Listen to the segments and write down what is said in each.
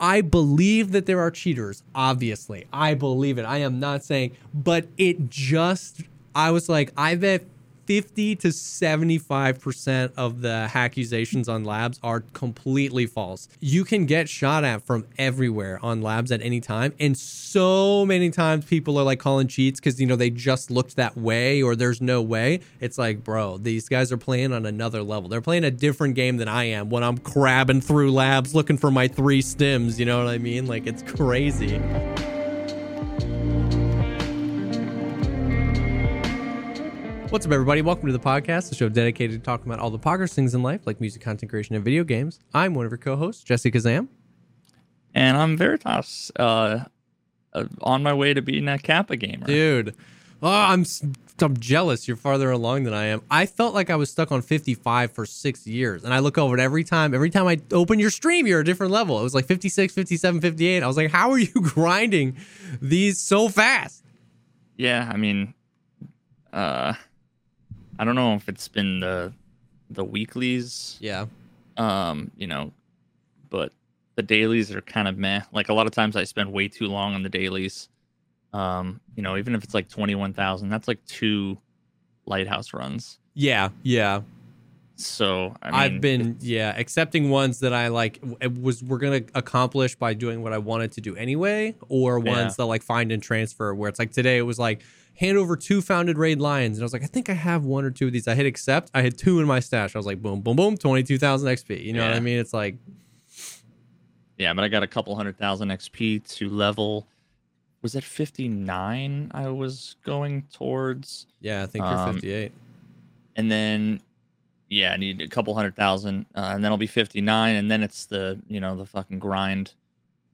I believe that there are cheaters, obviously. I believe it. I am not saying, but it just, I was like, I bet 50 to 75% of the accusations on labs are completely false. You can get shot at from everywhere on labs at any time. And so many times people are like calling cheats because, you know, they just looked that way or there's no way. It's like, bro, these guys are playing on another level. They're playing a different game than I am when I'm crabbing through labs looking for my three stims. You know what I mean? Like, it's crazy. What's up, everybody? Welcome to the Pogcast, the show dedicated to talking about all the poggers things in life, like music content creation and video games. I'm one of your co-hosts, Jesse Kazam. And I'm Veritas, uh, uh, on my way to being a Kappa gamer. Dude, oh, I'm I'm jealous. You're farther along than I am. I felt like I was stuck on 55 for six years, and I look over it every time. Every time I open your stream, you're a different level. It was like 56, 57, 58. I was like, how are you grinding these so fast? Yeah, I mean, uh, I don't know if it's been the the weeklies, Yeah. um, you know, but the dailies are kind of meh. Like a lot of times, I spend way too long on the dailies. Um, you know, even if it's like twenty one thousand, that's like two lighthouse runs. Yeah. Yeah. So I mean, I've been yeah accepting ones that I like it was we're gonna accomplish by doing what I wanted to do anyway, or Yeah. ones that like find and transfer where it's like today it was like hand over two found in raid lions and I was like I think I have one or two of these. I hit accept. I had two in my stash. I was like boom boom boom twenty two thousand XP. You know what I mean? It's like Yeah, but I got a couple hundred thousand XP to level. Was it 59 I was going towards? yeah I think you're Um, fifty eight. And then, yeah, I need a couple hundred thousand. Uh, and then I'll be 59. And then it's the, you know, the fucking grind,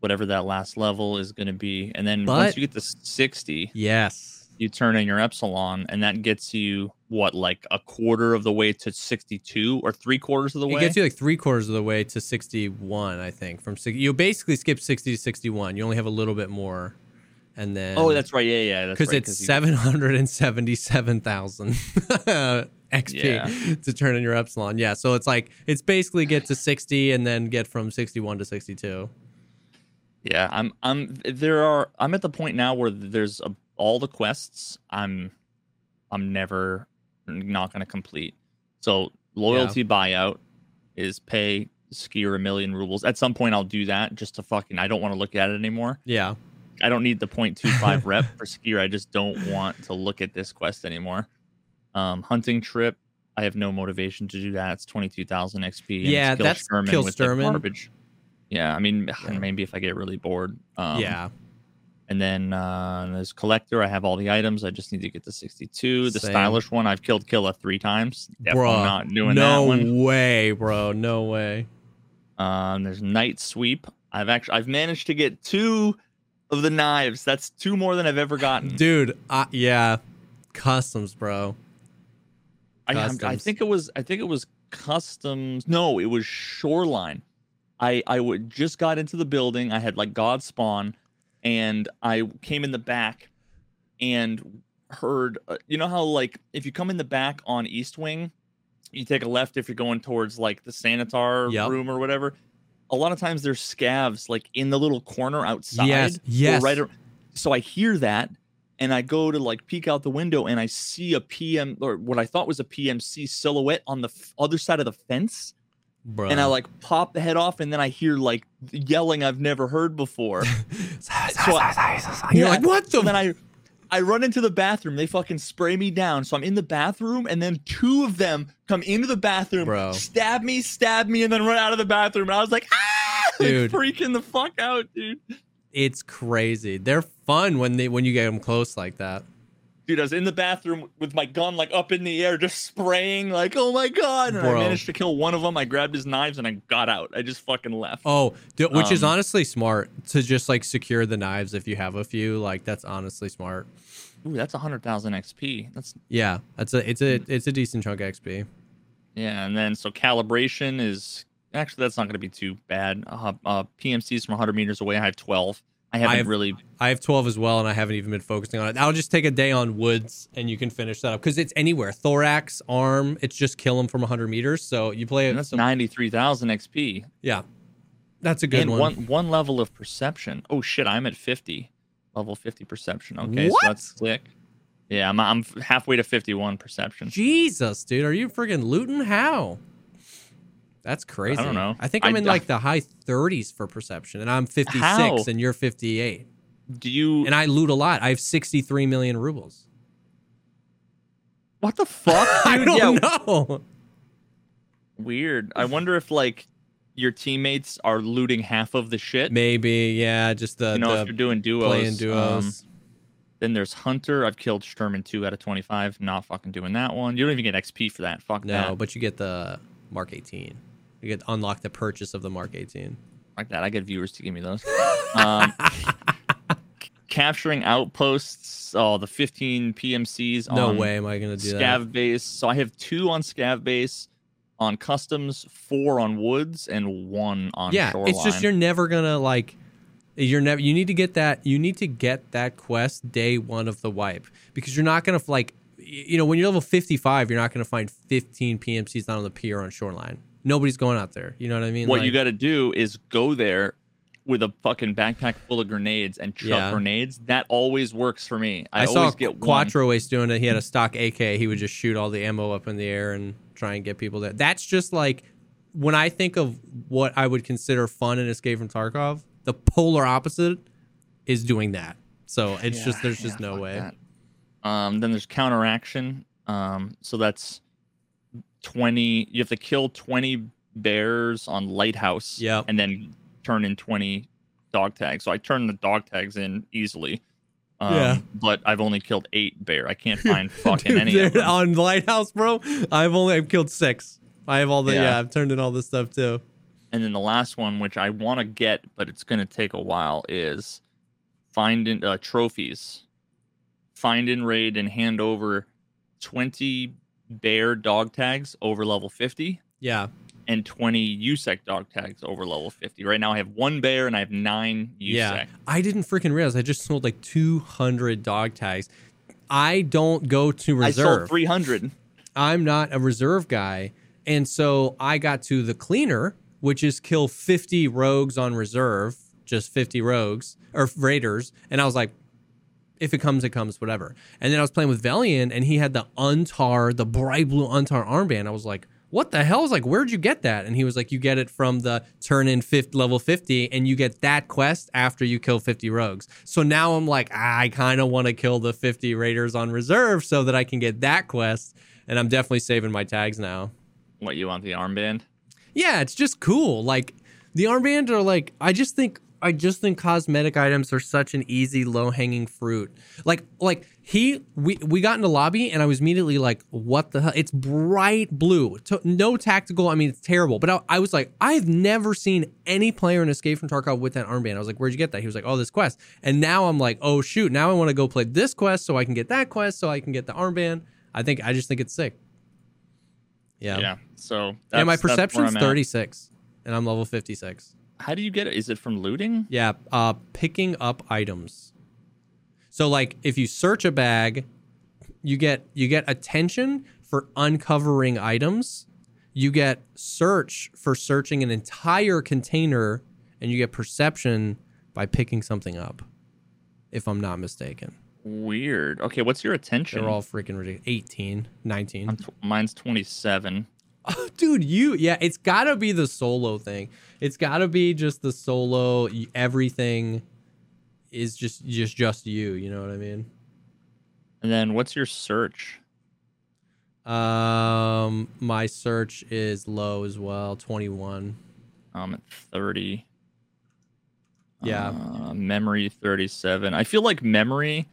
whatever that last level is going to be. And then But- once you get to 60, Yes. You turn in your Epsilon. And that gets you, what, like a quarter of the way to 62 or three quarters of the way? It gets you like three quarters of the way to 61, I think. From you basically skip 60 to 61. You only have a little bit more, and then oh, that's right. Yeah, yeah. because right, it's seven hundred and seventy-seven thousand XP Yeah. to turn in your epsilon. Yeah, so it's like it's basically get to sixty and then get from sixty-one to sixty-two. Yeah, I'm I'm there are I'm at the point now where there's a, all the quests I'm I'm never not going to complete. So loyalty buyout is pay skier a million rubles. At some point I'll do that just to fucking I don't want to look at it anymore. Yeah, I don't need the 0.25 rep for skier. I just don't want to look at this quest anymore. Um hunting trip I have no motivation to do that. It's 22,000 XP. Yeah, kill that's Shturman kill with Shturman. garbage. Yeah, I mean, Yeah. maybe if I get really bored. Um, yeah, and then uh, there's collector. I have all the items. I just need to get to 62. The Same. stylish one, I've killed Killa three times. Definitely Bruh, not doing no that one. way, bro, no way. Um, there's night sweep. I've actually I've managed to get two of the knives. That's two more than I've ever gotten. Dude, uh, yeah, customs, bro. I, I'm- I think it was I think it was customs. No, it was shoreline. I I would just got into the building. I had like God spawn, and I came in the back, and heard. Uh, you know how like if you come in the back on East Wing, you take a left if you're going towards like the sanitar Yep. room or whatever. A lot of times there's scavs like in the little corner outside. Yes, yes. Right. ar- So I hear that, and I go to like peek out the window, and I see a PM or what I thought was a PMC silhouette on the f- other side of the fence, Bro. and I like pop the head off, and then I hear like yelling I've never heard before. You're Yeah, like, what the? So then I I run into the bathroom. They fucking spray me down. So I'm in the bathroom, and then two of them come into the bathroom, Bro. stab me, stab me, and then run out of the bathroom. And I was like, ah, like, Dude. freaking the fuck out, dude. it's crazy. They're fun when they when you get them close like that. Dude, I was in the bathroom with my gun like up in the air, just spraying, like, oh my god. And Bro. I managed to kill one of them. I grabbed his knives and I got out. I just fucking left. Oh, d- which is Um, honestly smart to just like secure the knives if you have a few. Like that's honestly smart. Ooh, that's a hundred thousand XP. That's Yeah, that's a it's a it's a decent chunk of XP. yeah, and then so calibration is actually that's not going to be too bad. Uh, uh, PMCs from 100 meters away, I have 12. I haven't have- really. I have 12 as well, and I haven't even been focusing on it. I'll just take a day on woods, and you can finish that up because it's anywhere. Thorax, arm, it's just kill them from 100 meters. So you play it. that's some- 93,000 XP. yeah, That's a good and one. one one level of perception. Oh shit, I'm at 50. Level 50 perception. Okay, What? so that's sick. Yeah, I'm I'm halfway to 51 perception. Jesus, dude, are you freaking looting? How? That's crazy. I don't know. I think I'm I- in like the high 30s for perception, and I'm 56, How? and you're 58. Do you And I loot a lot. I have 63 million rubles. What the fuck? I don't yeah, know. weird. I wonder if like your teammates are looting half of the shit. Maybe, yeah, just the, you know, if you're doing duos. playing duos. um, then there's Hunter. I've killed Sherman two out of 25. Not fucking doing that one. You don't even get XP for that. Fuck no, that. but you get the Mark 18. You get unlock the purchase of the Mark 18. like that. I get viewers to give me those. Um, capturing outposts. Oh, the 15 PMCs. No on way am I gonna do Scav that. base. So I have two on Scav base, on customs, four on woods, and one on Yeah, shoreline. it's just you're never gonna like. You're never. You need to get that. You need to get that quest day one of the wipe because you're not gonna like. You know, when you're level 55, you're not gonna find 15 PMCs down on the pier on shoreline. Nobody's going out there. You know what I mean? what Like, you got to do is go there with a fucking backpack full of grenades and chuck Yeah. grenades. That always works for me. I, I, saw always get one. Quattro Ace doing it. He had a stock AK. He would just shoot all the ammo up in the air and try and get people there. That's just like when I think of what I would consider fun in Escape from Tarkov. The polar opposite is doing that. So it's Yeah, just there's yeah, just no way. that. Um, then there's counteraction. Um, so that's 20. You have to kill 20 bears on lighthouse. yeah And then turn in 20 dog tags. So I turn the dog tags in easily. Um, Yeah. But I've only killed eight bear. I can't find fucking Dude, any of them. on Lighthouse, bro. I've only I've killed six. I have all the yeah. Yeah. I've turned in all this stuff too. And then the last one, which I want to get, but it's going to take a while, is finding uh, trophies. Find and raid and hand over 20 bear dog tags over level 50 Yeah. and 20 USEC dog tags over level 50. Right now I have one bear and I have nine USEC. Yeah. I didn't freaking realize I just sold like 200 dog tags. I don't go to I reserve. sold 300. I'm not a reserve guy. And so I got to the cleaner, which is kill 50 rogues on reserve, just 50 rogues or raiders. And I was like, if it comes, it comes, whatever. And then I was playing with Valiant and he had the Untar, the bright blue Untar armband. I was like, what the hell? I was like, where'd you get that? And he was like, you get it from the turn in fifth, level 50 and you get that quest after you kill 50 rogues. So now I'm like, I kind of want to kill the 50 raiders on reserve so that I can get that quest. And I'm definitely saving my tags now. What, you want the armband? Yeah, it's just cool. Like the armband are like I just think I just think cosmetic items are such an easy low hanging fruit. Like like he we we got in the lobby and I was immediately like what the hell? It's bright blue. To, no tactical. I mean it's terrible. But I, I was like I've never seen any player in Escape from Tarkov with that armband. I was like where'd you get that? He was like oh this quest. And now I'm like oh shoot, now I want to go play this quest so I can get that quest so I can get the armband. I think I just think it's sick. Yeah. Yeah. So that's, my perception's I'm 36 and I'm level 56. How do you get it? Is it from looting? Yeah, uh picking up items. So like if you search a bag, you get you get attention for uncovering items. You get search for searching an entire container and you get perception by picking something up. If I'm not mistaken. Weird. Okay, what's your attention? They're all freaking ridiculous. 18, 19. I'm tw- mine's 27. Oh, dude, you yeah, it's got to be the solo thing. It's got to be just the solo. Everything is just just just you. You know what I mean? And then what's your search? Um, my search is low as well, twenty one. I'm at 30. Yeah. Uh, memory 37. I feel like memory,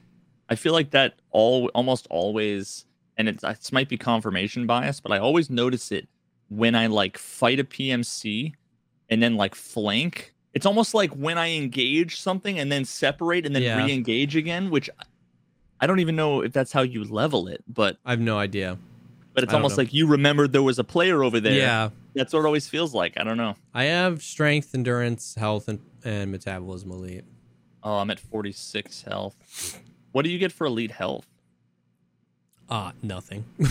I feel like that all almost always, and it's this might be confirmation bias, but I always notice it when I like fight a PMC and then like flank. It's almost like when I engage something and then separate and then Yeah. re-engage again, which I don't even know if that's how you level it, but I have no idea. but it's almost know. like you remembered there was a player over there. Yeah, That's what it always feels like. I don't know. I have strength, endurance, health, and and metabolism elite. Oh, I'm at 46 health. What do you get for elite health? Ah, nothing.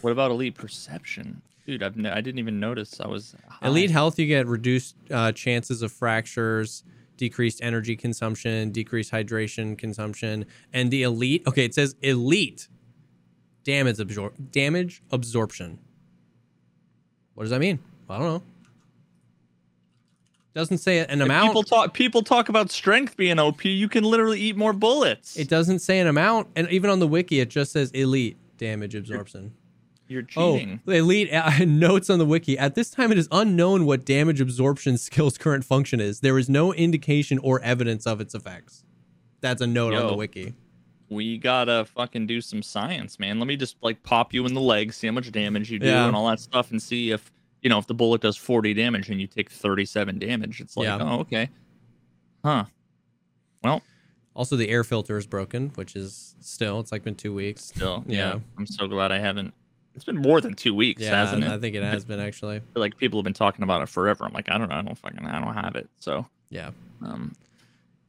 What about elite perception? Dude, I've ne- I didn't even notice I was high. Elite health, you get reduced uh, chances of fractures, decreased energy consumption, decreased hydration consumption, and the elite. Okay, it says elite damage absor- damage absorption. What does that mean? I don't know. Doesn't say an If amount. People talk. People talk about strength being OP. You can literally eat more bullets. it doesn't say an amount, and even on the wiki, it just says elite damage absorption. You're cheating. Oh, elite uh, notes on the wiki. At this time, it is unknown what damage absorption skill's current function is. There is no indication or evidence of its effects. That's a note on the wiki. We gotta fucking do some science, man. Let me just like pop you in the leg, see how much damage you do, Yeah. and all that stuff, and see if you know if the bullet does 40 damage and you take 37 damage. It's like, Yeah. oh, okay, huh? Well, Also, the air filter is broken, which is still, it's like been two weeks. still, yeah. Yeah. I'm so glad I haven't. It's been more than two weeks, Yeah, hasn't it? I think it has been actually. Like people have been talking about it forever. I'm like, I don't know, I don't fucking, I don't have it. So, Yeah, um,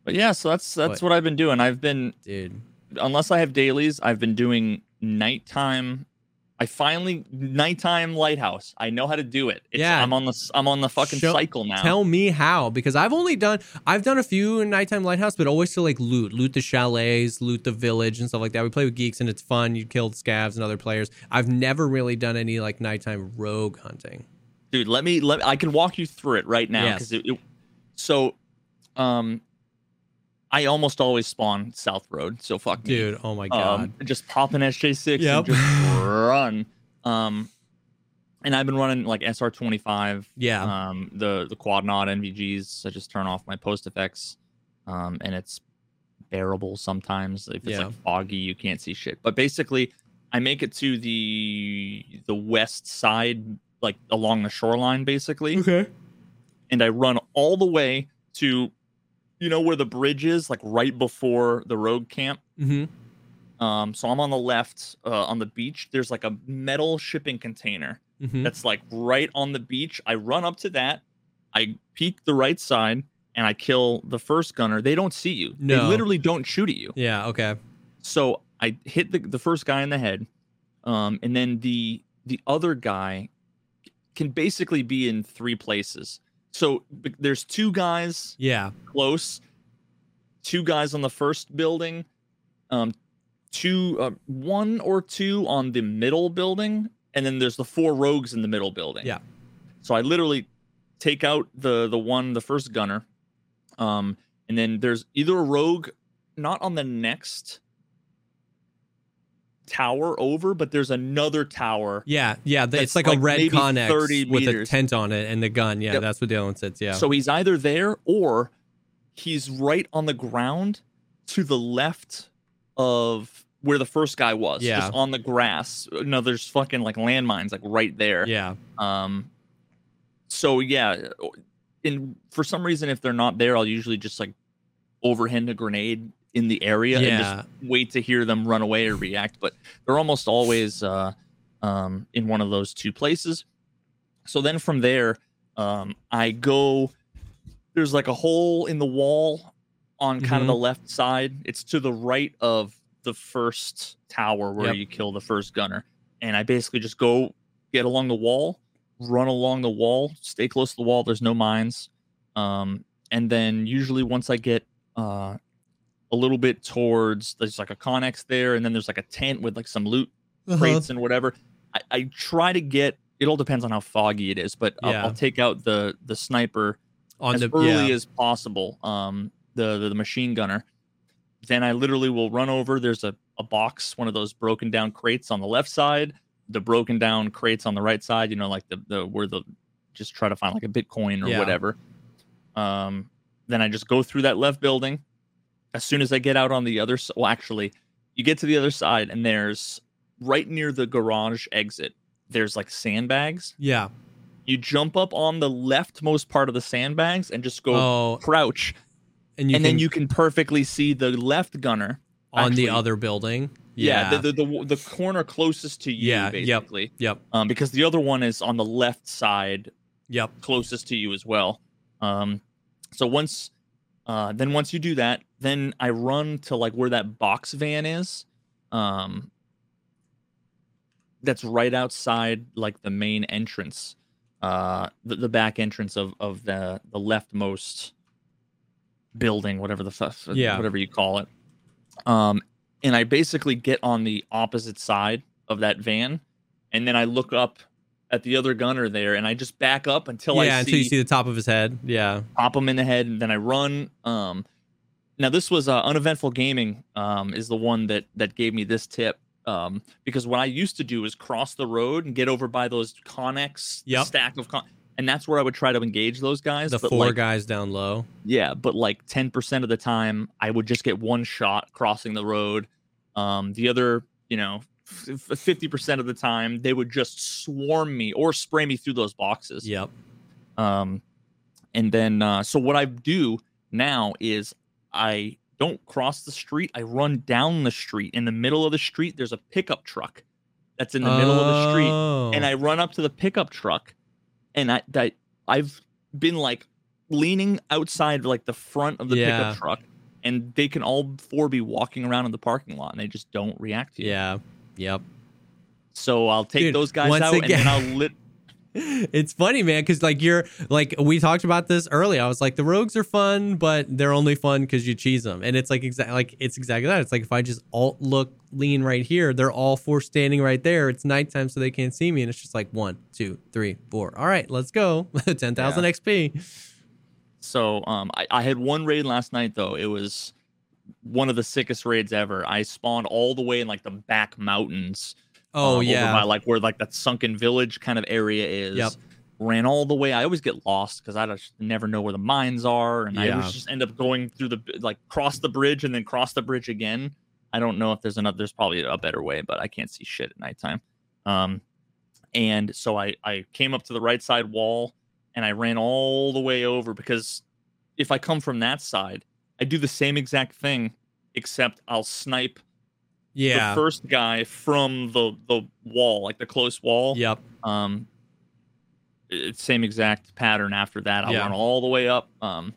but yeah, so that's that's But- what I've been doing. I've been dude. unless I have dailies, I've been doing nighttime. I finally nighttime lighthouse. I know how to do it. It's, Yeah. I'm on the I'm on the fucking Show- cycle now. Tell me how, because I've only done I've done a few nighttime lighthouse, but always to like loot, loot the chalets, loot the village and stuff like that. We play with geeks and it's fun. You kill scavs and other players. I've never really done any like nighttime rogue hunting. Dude, let me let I can walk you through it right now Yes. it, it- so um I almost always spawn South Road, so fuck me. Dude, oh my god. um, just pop an SJ6 Yep. and just run. Um, and I've been running like SR25, yeah. um, the the quad nod NVGs. I just turn off my post effects, um, and it's bearable sometimes. If it's Yeah. like foggy, you can't see shit. But basically, I make it to the the west side, like along the shoreline, basically, okay. and I run all the way to, you know, where the bridge is, like right before the rogue camp. Mm-hmm. Um, so I'm on the left uh, on the beach. There's like a metal shipping container Mm-hmm. that's like right on the beach. I run up to that. I peek the right side and I kill the first gunner. They don't see you. They No. literally don't shoot at you. Yeah, okay. So I hit the, the first guy in the head. Um, and then the the other guy can basically be in three places. So b- there's two guys Yeah. close, two guys on the first building, um, two, uh, one or two on the middle building, and then there's the four rogues in the middle building. Yeah. So I literally take out the the one, the first gunner, um, and then there's either a rogue not on the next tower over, but there's another tower. Yeah, yeah. It's like, like a red Connex 30 with a tent on it and the gun. Yeah, Yep. that's what Dylan sits. Yeah. So he's either there or he's right on the ground to the left of where the first guy was. Yeah. Just on the grass. No, there's fucking like landmines like right there. yeah. Um so yeah, and for some reason if they're not there, I'll usually just like overhand a grenade in the area and just wait to hear them run away or react. But they're almost always uh um in one of those two places. So then from there, um I go there's like a hole in the wall on kind of the left side. It's to the right of the first tower where Yep. you kill the first gunner. And I basically just go get along the wall, run along the wall, stay close to the wall. There's no mines. Um, and then usually once I get uh, a little bit towards, there's like a Connex there, and then there's like a tent with like some loot Uh-huh. crates and whatever. I, I try to get. It all depends on how foggy it is, but I'll, Yeah. I'll take out the the sniper On as the early yeah. as possible. Um, the, the the machine gunner. Then I literally will run over. There's a, a box, one of those broken down crates on the left side, the broken down crates on the right side. You know, like the the where the just try to find like a Bitcoin or Yeah. whatever. Um, then I just go through that left building. As soon as I get out on the other side, well, actually, you get to the other side, and there's right near the garage exit. There's like sandbags. yeah. You jump up on the leftmost part of the sandbags and just go Oh, crouch, and you and can, then you can perfectly see the left gunner. on the other building. Yeah, Yeah. the, the the the corner closest to you, Yeah, yep. basically. yep. Um, because the other one is on the left side, Yep. closest to you as well. Um, so once, uh, then once you do that, then I run to like where that box van is. Um, that's right outside like the main entrance, uh, the, the back entrance of of the the leftmost building, whatever the fuck, Yeah. whatever you call it. Um, and I basically get on the opposite side of that van, and then I look up at the other gunner there, and I just back up until yeah, I see, until you see the top of his head. Yeah. pop him in the head, and then I run. Um, now this was uh, uneventful gaming. Um, is the one that that gave me this tip. Um, because what I used to do is cross the road and get over by those Connex Yep. stack of con, and that's where I would try to engage those guys. The but four like, guys down low. yeah, but like 10% of the time, I would just get one shot crossing the road. Um, the other, you know, f- f- 50% of the time, they would just swarm me or spray me through those boxes. Yep. Um, and then, uh, so what I do now is I don't cross the street. I run down the street. In the middle of the street, there's a pickup truck that's in the middle of the street and Oh. I run up to the pickup truck, and I that I've been like leaning outside like the front of the Yeah. pickup truck, and they can all four be walking around in the parking lot, and they just don't react to you. Yeah. Yep. So I'll take Dude, those guys out, and then I'll lit. It's funny, man, because like you're like we talked about this earlier. I was like, the rogues are fun, but they're only fun because you cheese them, and it's like exactly like it's exactly that. It's like if I just alt look lean right here, they're all four standing right there. It's nighttime, so they can't see me, and it's just like one, two, three, four. All right, let's go. Ten thousand XP. So um, I, I had one raid last night though. It was one of the sickest raids ever. I spawned all the way in like the back mountains. Oh over yeah, by like where like that sunken village kind of area is. Yep. Ran all the way. I always get lost because I just never know where the mines are, and I always just end up going through the like cross the bridge and then cross the bridge again. I don't know if there's another. There's probably a better way, but I can't see shit at nighttime. Um, and so I I came up to the right side wall and I ran all the way over because if I come from that side, I do the same exact thing except I'll snipe yeah, the first guy from the the wall, like the close wall. yep, Um, same exact pattern after that. I Yeah. went all the way up. Um,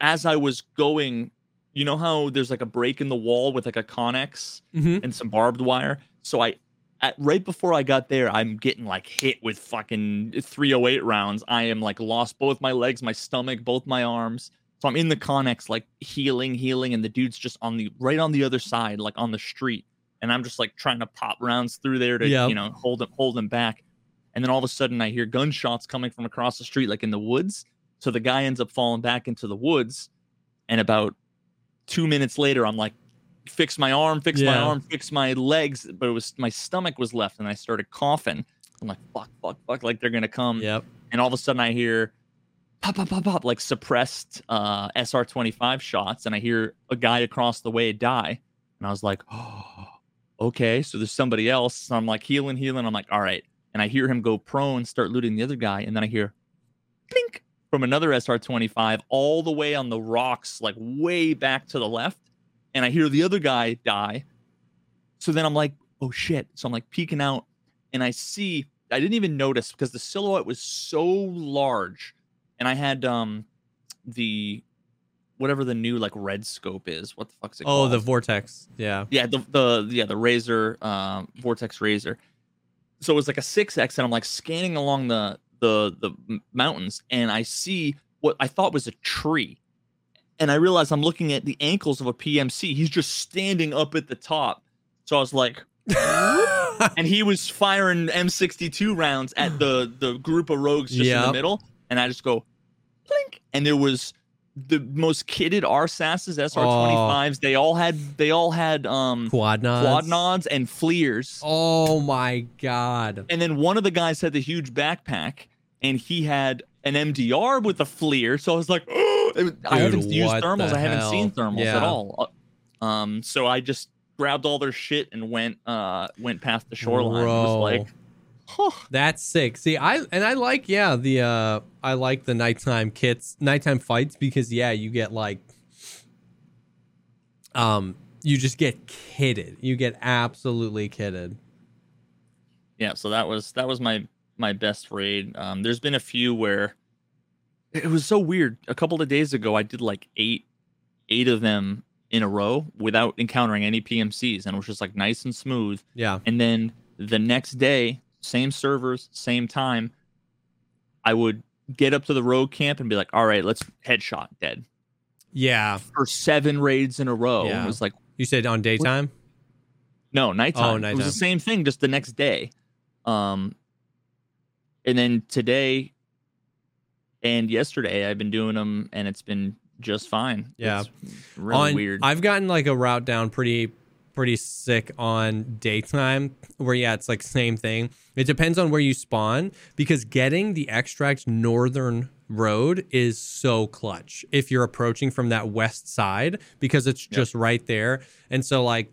as I was going, you know how there's like a break in the wall with like a connex hmm and some barbed wire. So I, at, right before I got there, I'm getting like hit with fucking 308 rounds. I am like lost both my legs, my stomach, both my arms. So I'm in the connex, like healing, healing, and the dude's just on the right on the other side, like on the street, and I'm just like trying to pop rounds through there to Yep. you know hold him, hold him back. And then all of a sudden, I hear gunshots coming from across the street, like in the woods. So the guy ends up falling back into the woods, and about two minutes later, I'm like, fix my arm, fix my arm, fix my legs, but it was my stomach was left, and I started coughing. I'm like, fuck, fuck, fuck, like they're gonna come yep. and all of a sudden I hear pop, pop, pop, pop, like suppressed uh, SR25 shots, and I hear a guy across the way die, and I was like, oh, okay, so there's somebody else. So I'm like healing, healing. I'm like, all right, and I hear him go prone, start looting the other guy, and then I hear, blink from another SR25 all the way on the rocks, like way back to the left, and I hear the other guy die. So then I'm like, oh shit. So I'm like peeking out, and I see I didn't even notice because the silhouette was so large, and I had um the whatever the new like red scope is. What the fuck's it called? Oh, called? the vortex. Yeah. yeah the the yeah the razor um vortex razor. So it was like a six X, and I'm like scanning along the the the mountains, and I see what I thought was a tree, and I realize I'm looking at the ankles of a PMC. He's just standing up at the top. So I was like, and he was firing M62 rounds at the the group of rogues just in the middle, and I just go, blink, and there was the most kitted RSASs, SR25s. They all had they all had um Quad nods. quad nods and FLIRs, Oh my god. and then one of the guys had the huge backpack, and he had an MDR with a FLIR. So I was like, oh I haven't used thermals. the I haven't seen thermals Yeah. at all. Uh, Um, so I just grabbed all their shit and went uh went past the shoreline. It was Bro. like, huh. That's sick. See, I and I like yeah the uh I like the nighttime kits, nighttime fights because yeah you get like um you just get kidded. You get absolutely kidded. yeah so that was that was my my best raid um there's been a few where it was so weird a couple of days ago i did like eight eight of them in a row without encountering any PMCs, and it was just like nice and smooth. Yeah. And then the next day, same servers, same time, I would get up to the rogue camp and be like, "All right, let's headshot dead." Yeah. For seven raids in a row, Yeah. it was like You said on daytime? no nighttime. Oh, It was the same thing, just the next day. Um, and then today and yesterday, I've been doing them, and it's been just fine. Yeah. It's really on, weird. I've gotten like a route down pretty pretty sick on daytime where yeah, it's like same thing. It depends on where you spawn because getting the extract northern road is so clutch if you're approaching from that west side because it's just right there. And so like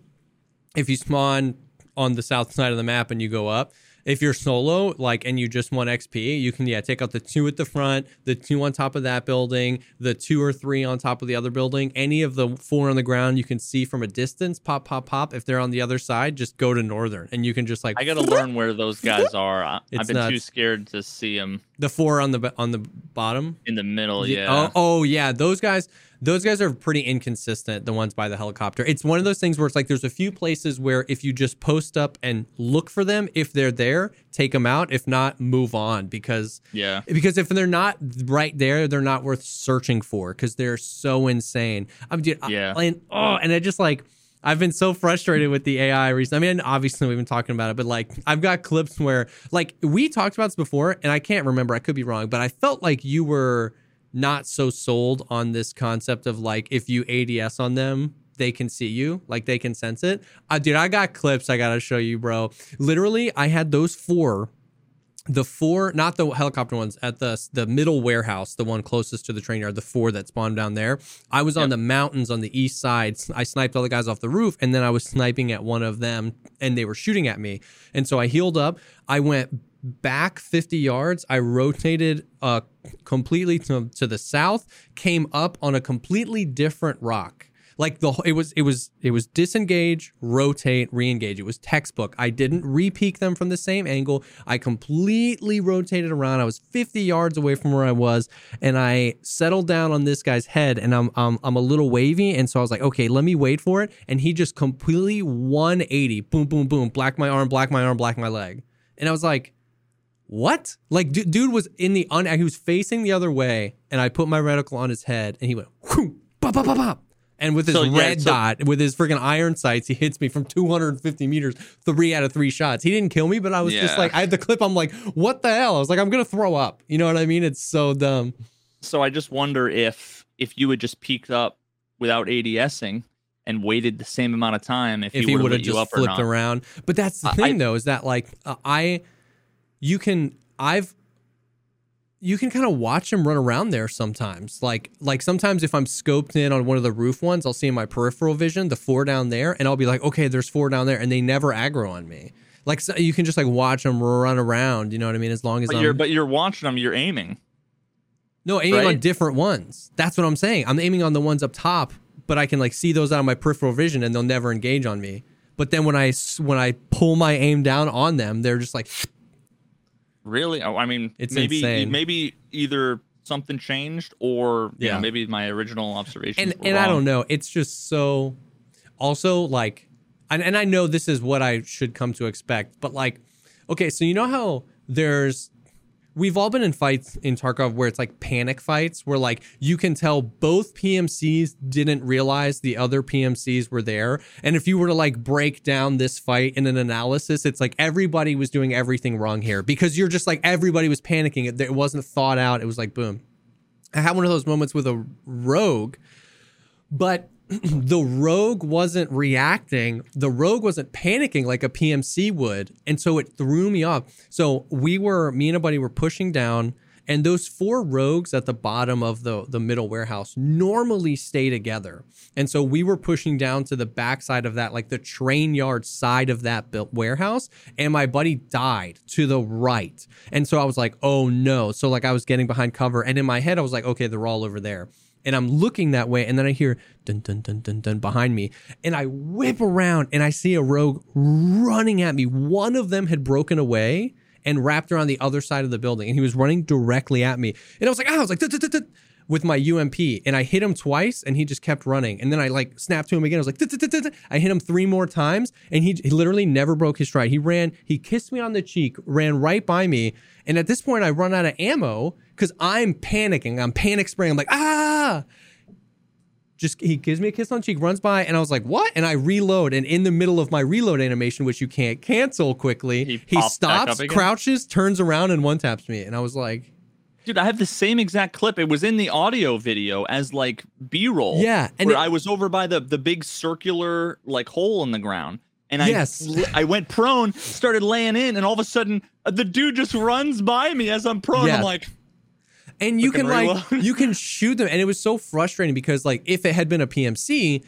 if you spawn on the south side of the map and you go up, if you're solo, like, and you just want XP, you can, yeah, take out the two at the front, the two on top of that building, the two or three on top of the other building. Any of the four on the ground you can see from a distance, pop, pop, pop. If they're on the other side, just go to northern and you can just like I gotta learn where those guys are. I, I've been too scared to see them the four on the on the bottom. in the middle. Yeah. Yeah. Oh, oh yeah, those guys. Those guys are pretty inconsistent. The ones by the helicopter. It's one of those things where it's like there's a few places where if you just post up and look for them, if they're there, take them out. If not, move on because yeah. because if they're not right there, they're not worth searching for because they're so insane. I'm dude, I- Yeah. and oh, and I just like I've been so frustrated with the AI recently. I mean, obviously we've been talking about it, but like I've got clips where like we talked about this before, and I can't remember. I could be wrong, but I felt like you were not so sold on this concept of like if you ADS on them. They can see you, like they can sense it. Uh, dude, I got clips I gotta show you, bro. Literally, I had those four the four, not the helicopter ones, at the the middle warehouse, the one closest to the train yard, the four that spawned down there. I was on the mountains on the east side. I sniped all the guys off the roof, and then I was sniping at one of them, and they were shooting at me. And so I healed up. I went back 50 yards. I rotated uh, completely to, to the south, came up on a completely different rock. Like the it was it was it was disengage rotate re-engage. It was textbook. I didn't re-peek them from the same angle. I completely rotated around. I was 50 yards away from where i was and i settled down on this guy's head and i'm i'm, I'm a little wavy and so i was like okay let me wait for it and he just completely 180 boom boom boom black my arm black my arm black my leg. And i was like what? Like, d- dude was in the un. He was facing the other way, and I put my reticle on his head, and he went whoo, pop, pop, pop, pop. And with his So, yeah, red so- dot, with his freaking iron sights, he hits me from 250 meters, three out of three shots. He didn't kill me, but I was just like, I had the clip. I'm like, what the hell? I was like, I'm gonna throw up. You know what I mean? It's so dumb. So I just wonder if if you had just peeked up without ADSing and waited the same amount of time, if, if he would have just flipped around. But that's the I- thing, I- though, is that like uh, I, you can I've. You can kind of watch them run around there sometimes. Like, like sometimes if I'm scoped in on one of the roof ones, I'll see in my peripheral vision the four down there, and I'll be like, okay, there's four down there, and they never aggro on me. Like, so you can just like watch them run around. You know what I mean? As long as But I'm you're but you're watching them, you're aiming. no aiming on different ones. That's what I'm saying. I'm aiming on the ones up top, but I can like see those out of my peripheral vision, and they'll never engage on me. But then when I when I pull my aim down on them, they're just like, Really? Oh, I mean, It's maybe insane. maybe either something changed or yeah, Yeah. maybe my original observation. and and I don't know. It's just so. Also, like, and, and I know this is what I should come to expect, but like, okay, so you know how there's. We've all been in fights in Tarkov where it's like panic fights, where like you can tell both PMCs didn't realize the other PMCs were there. And if you were to like break down this fight in an analysis, it's like everybody was doing everything wrong here because you're just like everybody was panicking. It, it wasn't thought out. It was like boom. I had one of those moments with a rogue but the rogue wasn't reacting. The rogue wasn't panicking like a pmc would and so it threw me off. So we were me and a buddy were pushing down and those four rogues at the bottom of the the middle warehouse normally stay together. And so we were pushing down to the backside of that like the train yard side of that built warehouse and my buddy died to the right. And so i was like oh no. So like i was getting behind cover and in my head i was like okay they're all over there and I'm looking that way, and then I hear dun dun dun dun dun behind me, and I whip around and I see a rogue running at me. One of them had broken away and wrapped around the other side of the building, and he was running directly at me. And I was like, ah, I was like, With my UMP and I hit him twice and he just kept running. And then I like snapped to him again. I was like, I hit him three more times and he, he literally never broke his stride. He ran, he kissed me on the cheek, ran right by me. And at this point, I run out of ammo because I'm panicking. I'm panic spraying. I'm like, ah. Just he gives me a kiss on the cheek, runs by, and I was like, "What?" And I reload, and in the middle of my reload animation, which you can't cancel quickly, He he, stops, crouches, turns around, and one taps me. And I was like, Dude, I have the same exact clip. It was in the audio video as like B-roll. Yeah, and where it- I was over by the the big circular like hole in the ground, and I Yes. I went prone, started laying in, and all of a sudden uh, the dude just runs by me as I'm prone. Yeah. I'm like, and you can like reload. you can shoot them and it was so frustrating because like if it had been a pmc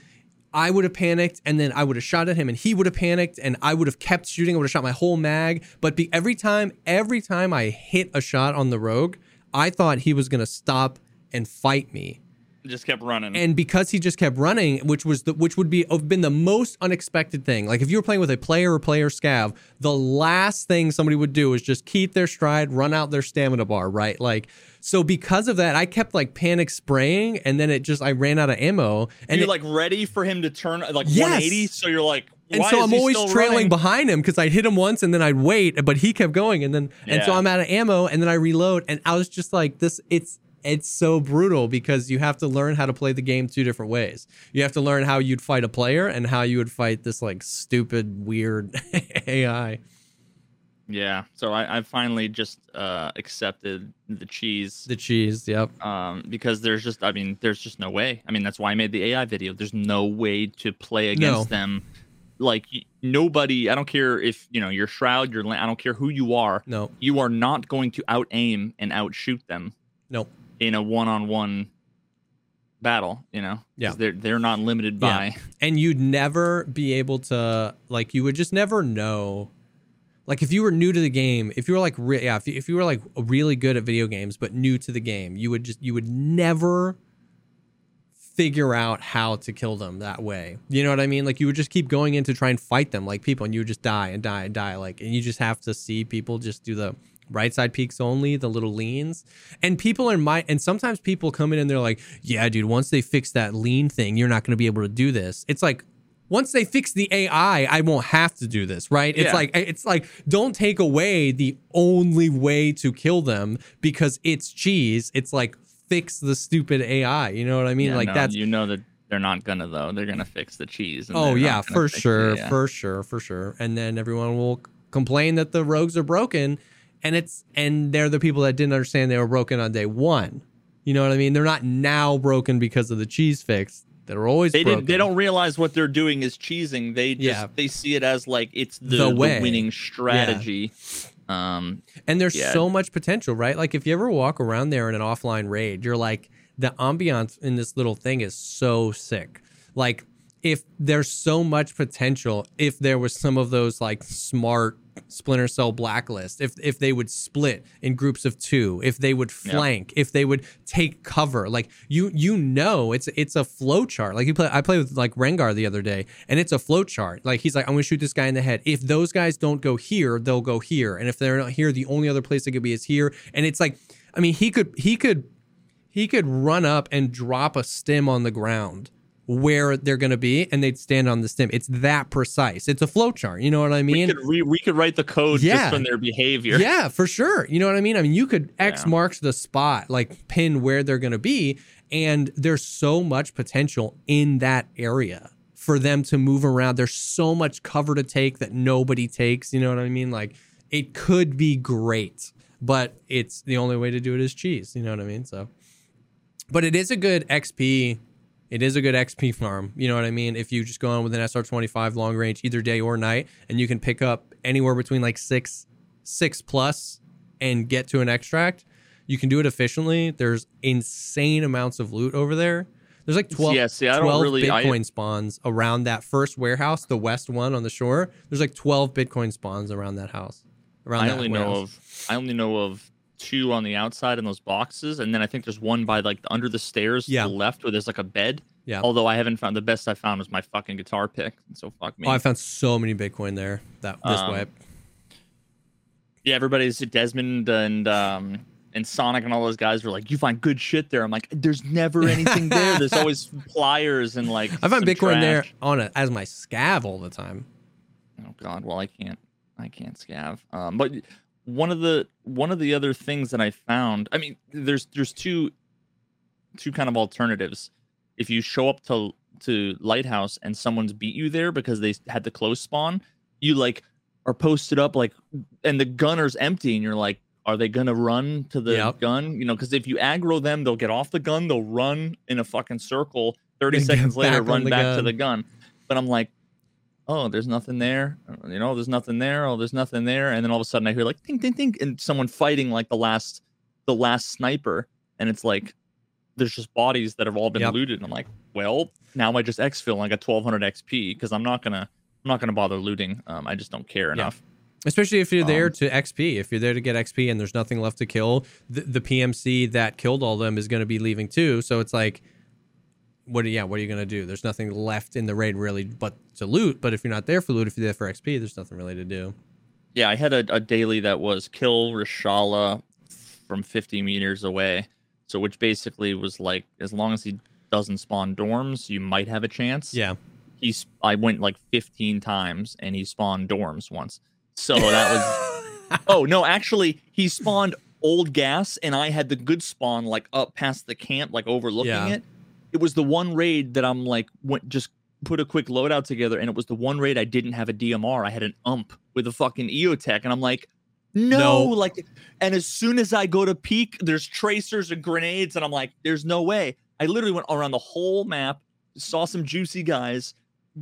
i would have panicked and then i would have shot at him and he would have panicked and i would have kept shooting i would have shot my whole mag but be, every time every time i hit a shot on the rogue i thought he was going to stop and fight me just kept running. and because he just kept running, which was the which would be have been the most unexpected thing. Like if you were playing with a player or player scav, the last thing somebody would do is just keep their stride, run out their stamina bar, right? Like so because of that, I kept like panic spraying, and then it just I ran out of ammo, and you're it- like ready for him to turn like Yes. 180. So you're like, and so I'm always trailing running? behind him because I'd hit him once and then I'd wait, but he kept going, and then and so I'm out of ammo, and then I reload, and I was just like, this, it's it's so brutal because you have to learn how to play the game two different ways. You have to learn how you'd fight a player and how you would fight this like stupid, weird AI. Yeah. So I, I finally just uh, accepted the cheese. The cheese, yep. um, because there's just, I mean, there's just no way. I mean, that's why I made the AI video. There's no way to play against them. Like nobody, I don't care if you know your shroud, your, I don't care who you are. No, You are not going to out aim and outshoot them no. In a one-on-one battle. You know Yeah. they're they're not limited by. and you'd never be able to like you would just never know like if you were new to the game if you were like re- yeah if you, if you were like really good at video games but new to the game you would just you would never figure out how to kill them that way you know what i mean like you would just keep going in to try and fight them like people and you would just die and die and die like and you just have to see people just do the right side peeks only the little leans and people are my and sometimes people come in and they're like yeah dude once they fix that lean thing you're not going to be able to do this it's like once they fix the AI, I won't have to do this, right? It's Yeah. like it's like don't take away the only way to kill them because it's cheese. It's like fix the stupid AI. You know what I mean? Yeah, like no, that's you know that they're not gonna though. They're gonna fix the cheese. and oh yeah, for sure, yeah. for sure, for sure. And then everyone will complain that the rogues are broken, and it's and they're the people that didn't understand they were broken on day one. You know what I mean? They're not now broken because of the cheese fix. They're always They broken. didn't. They don't realize what they're doing is cheesing. They just Yeah. they see it as like it's the, The the, winning strategy. Um, And there's Yeah. so much potential, right? Like if you ever walk around there in an offline raid, you're like the ambiance in this little thing is so sick. Like if there's so much potential, if there was some of those like smart Splinter Cell blacklist, if if they would split in groups of two, if they would Yeah. flank, if they would take cover, like you you know it's it's a flow chart. Like you play, I played with like Rengar the other day, and it's a flow chart. Like he's like, I'm gonna shoot this guy in the head. If those guys don't go here, they'll go here, and if they're not here, the only other place they could be is here. And it's like, I mean, he could he could he could run up and drop a stem on the ground where they're going to be and they'd stand on the stem it's that precise it's a flow chart you know what i we mean could re- we could write the code Yeah. just from their behavior. yeah, for sure. You know what I mean? I mean, you could X Yeah. marks the spot, like pin where they're going to be, and there's so much potential in that area for them to move around. There's so much cover to take that nobody takes. You know what I mean? Like it could be great, but it's the only way to do it is cheese. You know what I mean? So, but it is a good XP. It is a good XP farm. You know what I mean? If you just go on with an SR25 long range, either day or night, and you can pick up anywhere between like six, six plus, and get to an extract, you can do it efficiently. There's insane amounts of loot over there. There's like 12, Yeah, see, I don't 12 really- I- Bitcoin spawns around that first warehouse, the west one on the shore. There's like 12 Bitcoin spawns around that house. Around I only know of I only know of two on the outside in those boxes, and then I think there's one by like under the stairs Yeah. to the left where there's like a bed. Yeah. Although I haven't found the best I found was my fucking guitar pick. So fuck me. Oh, I found so many Bitcoin there that this Um, way. yeah, everybody's Desmond and um, and Sonic and all those guys were like, "You find good shit there." I'm like, "There's never anything there. There's always pliers and like." I find Bitcoin there on a, as my scav all the time. Oh God, well I can't, I can't scav. Um, but one of the one of the other things that I found, I mean, there's there's two two kind of alternatives. If you show up to to lighthouse and someone's beat you there because they had the close spawn, you like are posted up like, and the gunner's empty, and you're like, are they gonna run to the Yep. gun? You know, because if you aggro them, they'll get off the gun, they'll run in a fucking circle. Thirty seconds later, run back to the gun. But I'm like, oh, there's nothing there. Uh, You know, there's nothing there. Oh, there's nothing there. And then all of a sudden I hear like ding, ding, ding, and someone fighting like the last, the last sniper. And it's like, there's just bodies that have all been Yep. looted. And I'm like, well, now I just exfil and I got 1200 XP because I'm not gonna, I'm not gonna bother looting. Um, I just don't care enough. Especially if you're there Um, to XP. If you're there to get XP and there's nothing left to kill, the, the PMC that killed all them is going to be leaving too. So it's like, what? Are, yeah, what are you going to do? There's nothing left in the raid really, but to loot. But if you're not there for loot, if you're there for XP, there's nothing really to do. Yeah, I had a, a daily that was kill Reshala from 50 meters away. So which basically was like, as long as he doesn't spawn dorms, you might have a chance. Yeah, he's I went like 15 times and he spawned dorms once. So that was Oh, no, actually he spawned old gas and I had the good spawn like up past the camp like overlooking Yeah. it. It was the one raid that I'm like went just put a quick loadout together and it was the one raid I didn't have a DMR. I had an ump with a fucking EOTech and I'm like no, No. like and as soon as I go to peek there's tracers and grenades and I'm like there's no way. I literally went around the whole map, saw some juicy guys,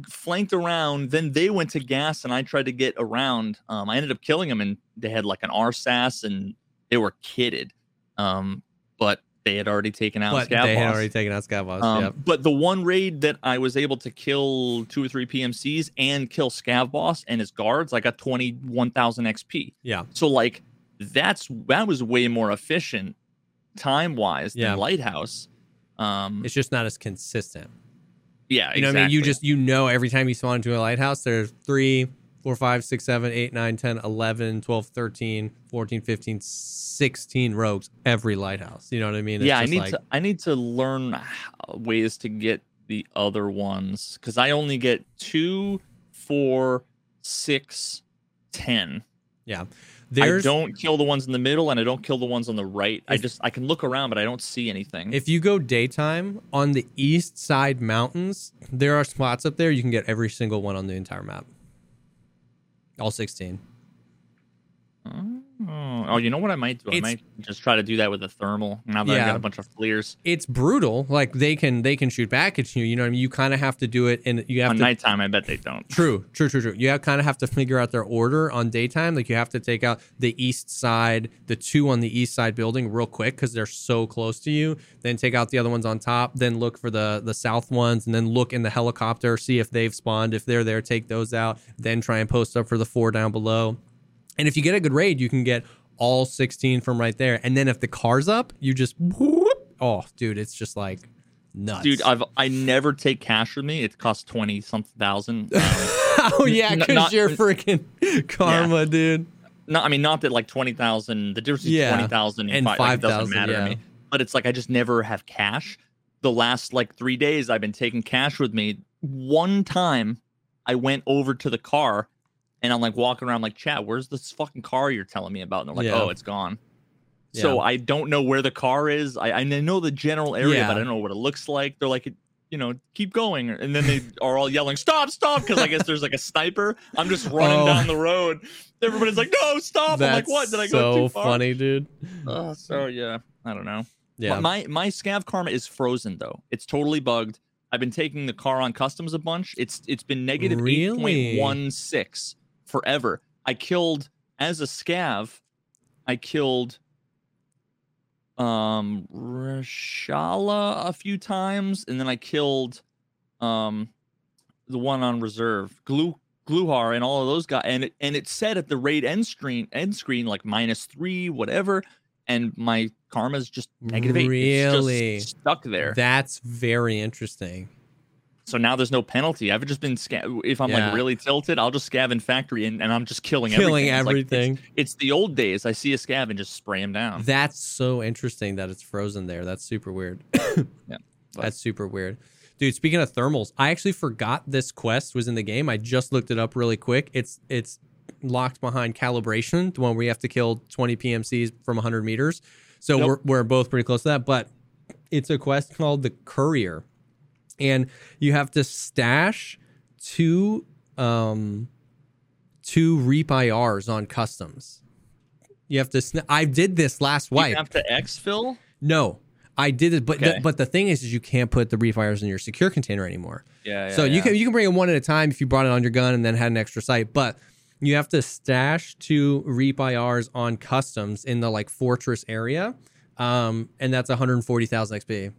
flanked around. Then they went to gas, and I tried to get around. Um, I ended up killing them, and they had like an RSASS, and they were kitted. Um, but they had already taken out but Scav they had Boss. already taken out Scav Boss. Um, yep. But the one raid that I was able to kill two or three PMCs and kill Scav Boss and his guards, I got 21,000 XP. Yeah, So like that's that was way more efficient time wise Yeah. than Lighthouse. Um, it's just not as consistent. yeah, You know what I mean? You just you know every time you spawn into a lighthouse, there's three, four, five, six, seven, eight, nine, 10, 11, 12, 13, 14, 15, 16 rogues every lighthouse. You know what I mean? It's yeah, I need like- to I need to learn ways to get the other ones because I only get two, four, six, ten. There's I don't kill the ones in the middle and I don't kill the ones on the right. I just I can look around, but I don't see anything. If you go daytime on the east side mountains, there are spots up there you can get every single one on the entire map. All 16. oh, Hmm. oh, you know what I might do? I It's- might just try to do that with a thermal. Now that I got a bunch of flares. It's brutal. Like they can they can shoot back at you. You know what I mean? You kind of have to do it and you have On to nighttime, I bet they don't. True, true, true, true. You kind of have to figure out their order on daytime. Like you have to take out the east side, the two on the east side building real quick because they're so close to you. Then take out the other ones on top. Then look for the the south ones, and then look in the helicopter, see if they've spawned. If they're there, take those out. Then try and post up for the four down below. And if you get a good raid, you can get all 16 from right there. And then if the car's up, you just whoop. Oh, dude, it's just like nuts. Dude, I've I never take cash with me. It costs twenty something thousand. Um, oh yeah, because not- you're freaking karma, dude. no, I mean not that like twenty thousand. The difference between Yeah. twenty thousand And and five like, it doesn't 5,000, matter yeah. to me. But it's like I just never have cash. The last like three days, I've been taking cash with me. One time, I went over to the car, and I'm like walking around like, "Chat, where's this fucking car you're telling me about?" And they're like, Yeah. "Oh, it's gone." So Yeah. I don't know where the car is. I, I know the general area, Yeah. but I don't know what it looks like. They're like, you know, keep going, and then they are all yelling, "Stop, stop!" Because I guess there's like a sniper. I'm just running Oh. down the road. Everybody's like, "No, stop!" I'm like, "What? Did I so go too far?" So funny, dude. Uh, so yeah, I don't know. Yeah. My my scav karma is frozen though. It's totally bugged. I've been taking the car on customs a bunch. It's it's been negative eight Really? point one six forever. I killed as a scav. I killed um Reshala a few times, and then I killed um the one on reserve, Glue Glukhar and all of those guys. And it and it said at the raid end screen end screen like minus three, whatever. And my karma's just negative eight. It's Really? just stuck there. That's very interesting. So now there's no penalty. I've just been sca- if I'm Yeah. like really tilted, I'll just scav in factory and, and I'm just killing Killing everything. It's like- everything. it's, it's the old days. I see a scav and just spray him down. That's so interesting that it's frozen there. That's super weird. Yeah. That's super weird. Dude, speaking of thermals, I actually forgot this quest was in the game. I just looked it up really quick. It's it's locked behind calibration, the one where you have to kill 20 PMCs from 100 meters. So Yep. we're, we're both pretty close to that. But it's a quest called the Courier. And you have to stash two um two Reap IRs on customs. You have to. Sn- I did this last You have to exfil. No, I did it, but Okay. the, but the thing is, is you can't put the Reap IRs in your secure container anymore. Yeah. so you can you can bring it one at a time if you brought it on your gun and then had an extra sight, but you have to stash two Reap IRs on customs in the like fortress area, um, and that's 140,000 XP.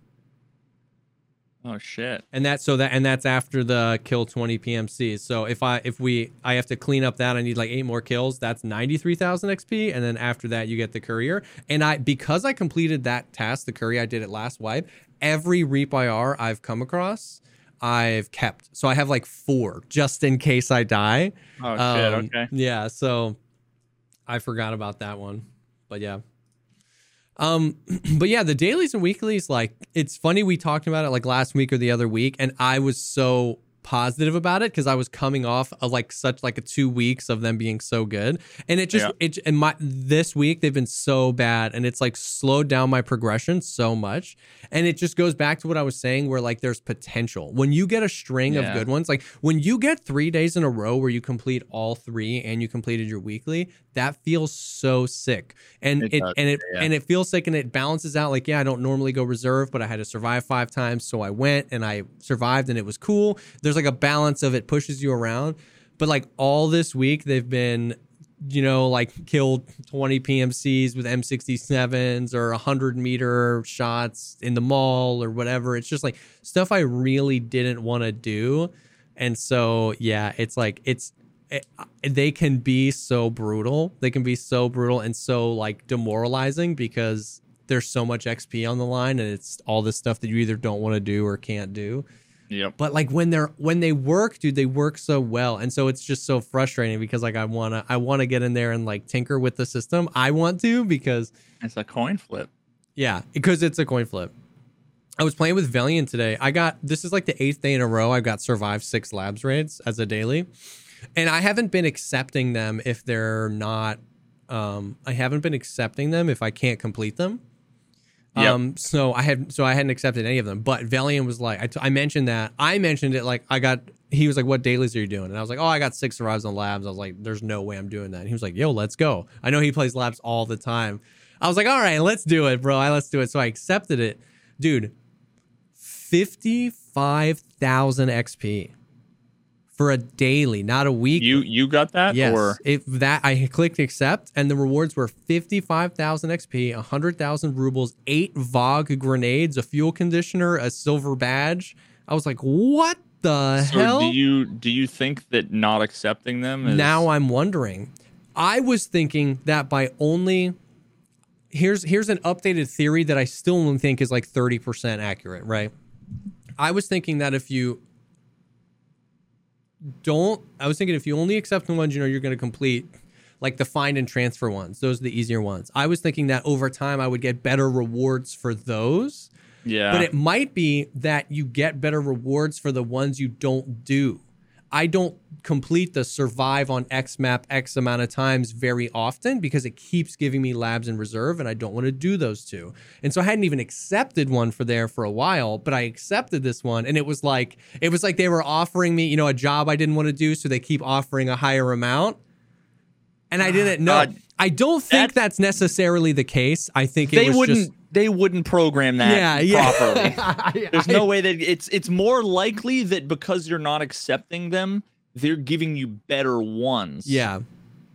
Oh shit. And that's so that and that's after the kill 20 PMCs. So if I if we I have to clean up that I need like eight more kills, that's 93,000 XP and then after that you get the courier. And I because I completed that task, the courier I did it last wipe, every reap IR I've come across, I've kept. So I have like 4 just in case I die. Oh shit. Um, okay. Yeah, so I forgot about that one. But yeah. Um, but yeah, the dailies and weeklies, like it's funny we talked about it like last week or the other week, and I was so positive about it because I was coming off of like such like a two weeks of them being so good. And it just Yeah. it and my this week they've been so bad and it's like slowed down my progression so much. And it just goes back to what I was saying where like there's potential. When you get a string of good ones, like when you get three days in a row where you complete all three and you completed your weekly, that feels so sick. And It it, does, and it yeah. and it feels sick and it balances out like, yeah, I don't normally go reserve, but I had to survive five times. So I went and I survived and it was cool. There's like a balance of it pushes you around. But like all this week they've been you know, like killed 20 PMCs with M67s or 100 meter shots in the mall or whatever. It's just like stuff I really didn't want to do. And so, yeah, it's like, it's, eh, it, they can be so brutal. They can be so brutal and so like demoralizing because there's so much XP on the line and it's all this stuff that you either don't want to do or can't do Yep. but like when they're when they work dude they work so well. And so it's just so frustrating because like i want to i want to get in there and like tinker with the system. I want to because It's a coin flip. yeah because it's a coin flip. I was playing with valiant today. I got this is like the eighth day in a row I've got survived six labs raids as a daily. And i haven't been accepting them if they're not um i haven't been accepting them if i can't complete them Yep. um, so I had, so I hadn't accepted any of them, but Valiant was like, I, t- I mentioned that I mentioned it like I got, he was like, what dailies are you doing? And I was like, oh, I got six survives on labs. I was like, there's no way I'm doing that. And he was like, yo, let's go. I know he plays labs all the time. I was like, all right, let's do it, bro. I let's do it. So I accepted it, dude. Fifty-five thousand XP for a daily, not a week. You you got that Yes. or If that I clicked accept and the rewards were 55,000 XP, 100,000 rubles, 8 VOG grenades, a fuel conditioner, a silver badge. I was like, "What the so hell?" do you do you think that not accepting them is now I'm wondering. I was thinking that by only here's here's an updated theory that I still don't think is like 30% accurate, right? I was thinking that if you don't I was thinking if you only accept the ones you know you're going to complete like the find and transfer ones, those are the easier ones. I was thinking that over time I would get better rewards for those. yeah But it might be that you get better rewards for the ones you don't do. I don't complete the survive on X map X amount of times very often because it keeps giving me labs in reserve and I don't want to do those two. And so I hadn't even accepted one for there for a while, but I accepted this one and it was like it was like they were offering me, you know, a job I didn't want to do, so they keep offering a higher amount. And I didn't know. God. I don't think That- that's necessarily the case. I think it they was wouldn't just they wouldn't program that yeah, yeah. properly. I- There's no way that it's it's more likely that because you're not accepting them, they're giving you better ones. Yeah.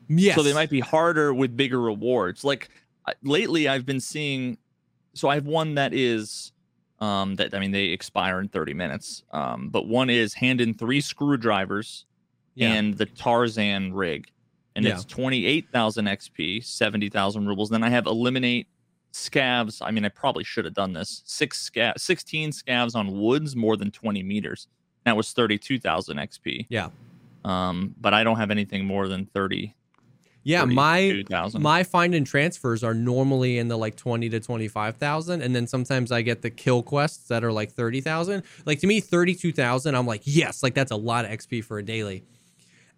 Yes. So they might be harder with bigger rewards. Like lately, I've been seeing. So I have one that is, um, that I mean they expire in 30 minutes. Um, but one is hand in three screwdrivers Yeah. and the Tarzan rig, and Yeah. it's 28,000 XP, 70,000 rubles. Then I have eliminate scavs. I mean, I probably should have done this. Six scav, 16 scavs on woods more than 20 meters. That was 32,000 XP. Yeah. Um, but I don't have anything more than 30. Yeah, my 32,000. my find and transfers are normally in the like 20 to 25,000 and then sometimes I get the kill quests that are like 30,000. Like to me 32,000 I'm like, "Yes, like that's a lot of XP for a daily."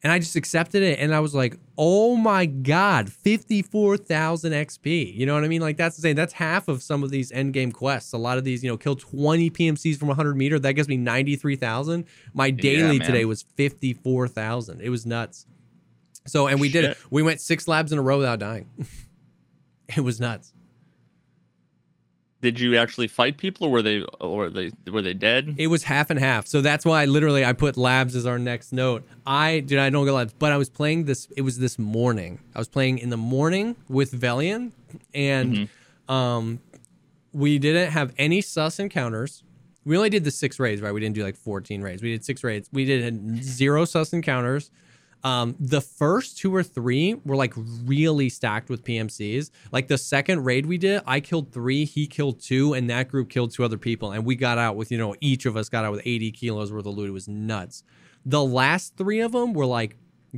And I just accepted it and I was like, "Oh my god, 54,000 XP." You know what I mean? Like that's insane. That's half of some of these end game quests. A lot of these, you know, kill 20 PMCs from 100 meter, that gives me 93,000. My daily man. today was 54,000. It was nuts. So, and we did it. We went six labs in a row without dying. it was nuts. Did you actually fight people, or were they, or were they, were they dead? It was half and half. So that's why literally I put labs as our next note. I did I don't get labs, but I was playing this. It was this morning. I was playing in the morning with Velian, and um, we didn't have any sus encounters. We only did the six raids, right? We didn't do like 14 raids. We did six raids. We did zero sus encounters. Um, the first two or three were like really stacked with PMCs. Like the second raid we did, I killed three, he killed two, and that group killed two other people. And we got out with, you know, each of us got out with 80 kilos worth of loot. It was nuts. The last three of them were like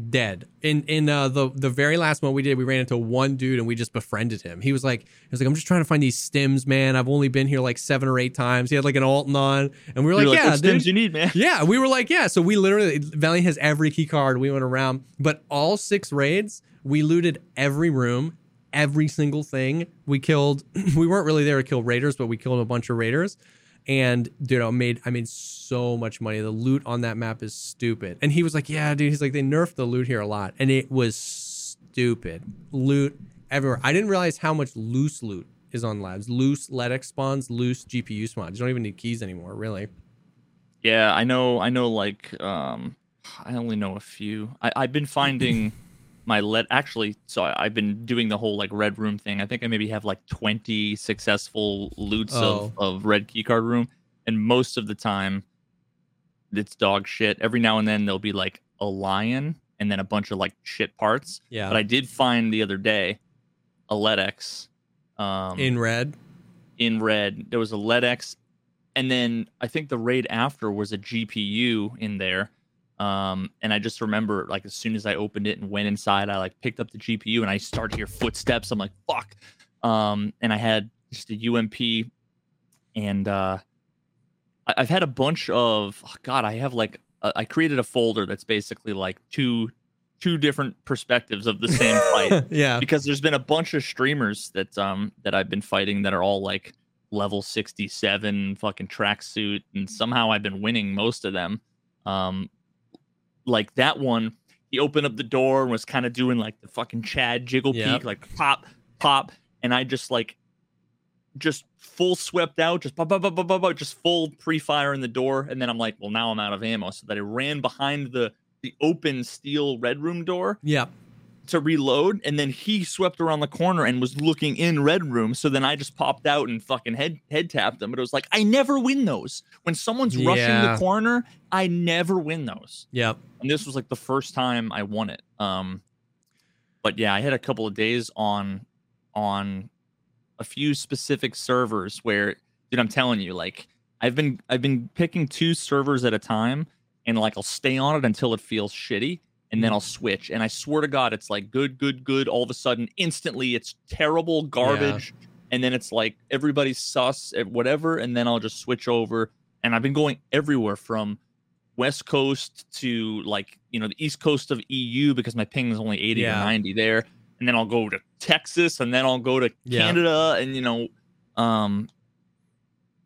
dead. In in uh, the the very last one we did, we ran into one dude and we just befriended him. He was like, he was like, I'm just trying to find these stims, man. I've only been here like seven or eight times. He had like an Alton on, and we were like, You're yeah, what dude. stims you need, man. Yeah, we were like, yeah. So we literally Valiant has every key card. We went around, but all six raids, we looted every room, every single thing. We killed. We weren't really there to kill raiders, but we killed a bunch of raiders. And you know made I made so much money. The loot on that map is stupid. And he was like, yeah, dude. He's like, they nerfed the loot here a lot, and it was stupid. Loot everywhere. I didn't realize how much loose loot is on labs. Loose LEDX spawns, loose GPU spawns. You don't even need keys anymore, really. Yeah, I know. I know. Like, um, I only know a few. I, I've been finding my let. Actually, so I, I've been doing the whole like red room thing. I think I maybe have like twenty successful loots Oh. of of red keycard room, and most of the time, it's dog shit. Every now and then there'll be like a lion and then a bunch of like shit parts. Yeah. But I did find the other day a LEDX. Um, in red. in red. There was a LEDX, and then I think the raid after was a GPU in there. Um, and I just remember, like, as soon as I opened it and went inside, I like picked up the GPU and I started to hear footsteps. I'm like, fuck. Um, and I had just a UMP, and uh, I- I've had a bunch of oh, God. I have like uh, I created a folder that's basically like two two different perspectives of the same fight yeah. because there's been a bunch of streamers that um that I've been fighting that are all like level 67 fucking tracksuit and somehow I've been winning most of them. Um like that one he opened up the door and was kind of doing like the fucking Chad jiggle Yep. peek like pop pop and I just like just full swept out just pop, pop, pop, pop, pop, pop, just full pre-fire in the door and then I'm like well now I'm out of ammo so that I ran behind the the open steel red room door Yeah. To reload and then he swept around the corner and was looking in red room. So then i just popped out and fucking head head tapped him. But it was like i never win those. When someone's rushing the corner i never win those. Yep. and this was like the first time i won it. Um but yeah i had a couple of days on on a few specific servers where dude i'm telling you like i've been i've been picking two servers at a time and like i'll stay on it until it feels shitty and then i'll switch and i swear to god it's like good good good all of a sudden instantly it's terrible garbage and then it's like everybody's sus at whatever and then i'll just switch over and i've been going everywhere from west coast to like you know the east coast of eu because my ping is only 80 Yeah. or 90 there and then i'll go to texas and then i'll go to Yeah. canada and you know um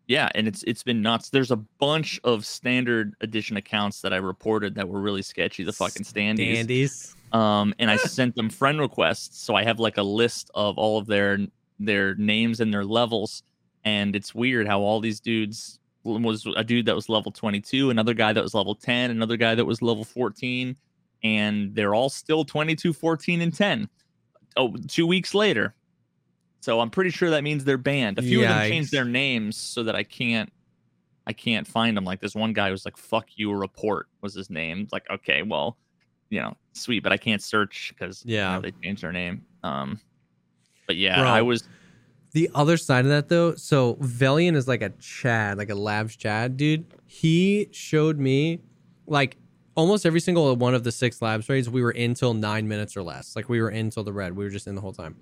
yeah and it's it's been nuts. There's a bunch of standard edition accounts that i reported that were really sketchy the fucking standees. Dandies. um and i sent them friend requests so i have like a list of all of their their names and their levels and it's weird how all these dudes was a dude that was level 22 another guy that was level 10 another guy that was level 14 and they're all still 22 14 and 10 oh two weeks later so i'm pretty sure that means they're banned a few of them changed their names so that i can't i can't find them like this one guy was like fuck you report was his name It's like okay well you know sweet but i can't search because Yeah. they changed their name um but yeah Bro. i was The other side of that though, so Velian is like a Chad, like a labs Chad, dude. He showed me like almost every single one of the six labs raids, we were in till nine minutes or less. Like we were in till the red. We were just in the whole time.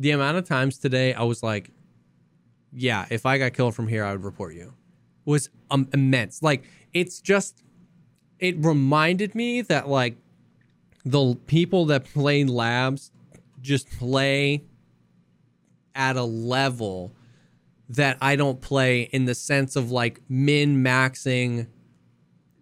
The amount of times today I was like, yeah, if I got killed from here, I would report you. Was um, immense. Like it's just it reminded me that like the people that play labs just play at a level that I don't play in the sense of like min maxing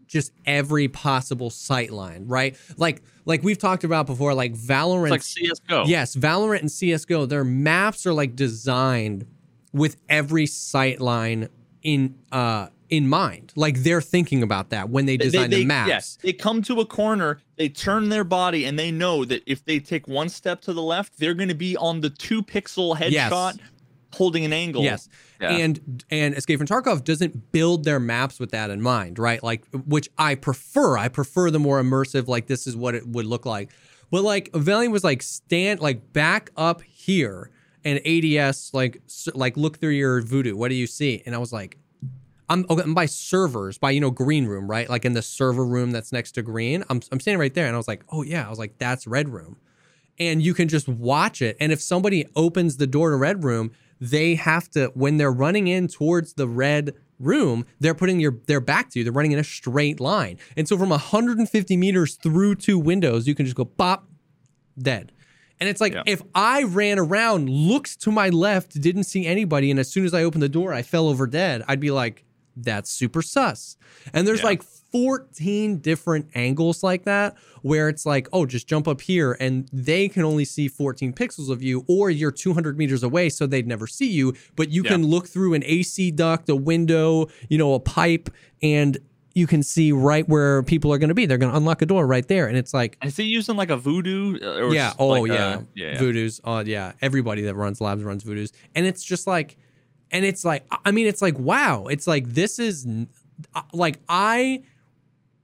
just every possible sight line, right? Like like we've talked about before, like Valorant, It's like CS:GO. Yes, Valorant and CS:GO, their maps are like designed with every sight line in uh in mind. Like they're thinking about that when they They- design they, the maps. Yes, they come to a corner, they turn their body, and they know that if they take one step to the left, they're going to be on the two pixel Yes. headshot, holding an angle. Yes. And and Escape from Tarkov doesn't build their maps with that in mind, right? Like which I prefer. I prefer the more immersive like this is what it would look like. But like Valiant was like stand like back up here and ADS like like look through your Vudu. What do you see? And I was like I'm, okay, I'm by servers, by you know green room, right? Like in the server room that's next to green. I'm I'm standing right there, and I was like, oh yeah, I was like, that's red room, and you can just watch it. And if somebody opens the door to red room, they have to when they're running in towards the red room, they're putting your their back to you. They're running in a straight line, and so from 150 meters through two windows, you can just go pop, dead. And it's like Yeah. if I ran around, looked to my left, didn't see anybody, and as soon as I opened the door, I fell over dead, I'd be like, that's super sus. And there's Yeah. like 14 different angles like that where it's like, oh, just jump up here and they can only see 14 pixels of you, or you're 200 meters away, so they'd never see you, but you Yeah. can look through an AC duct, a window, you know, a pipe, and you can see right where people are going to be. They're going to unlock a door right there. And it's like, Is he using like a Vudu? uh, Or yeah. Oh, like a- yeah. yeah. yeah. Vudu's. Oh, yeah. Everybody that runs labs runs Vudu's, and it's just like, and it's like, I mean, it's like, wow. It's like this is uh, like I.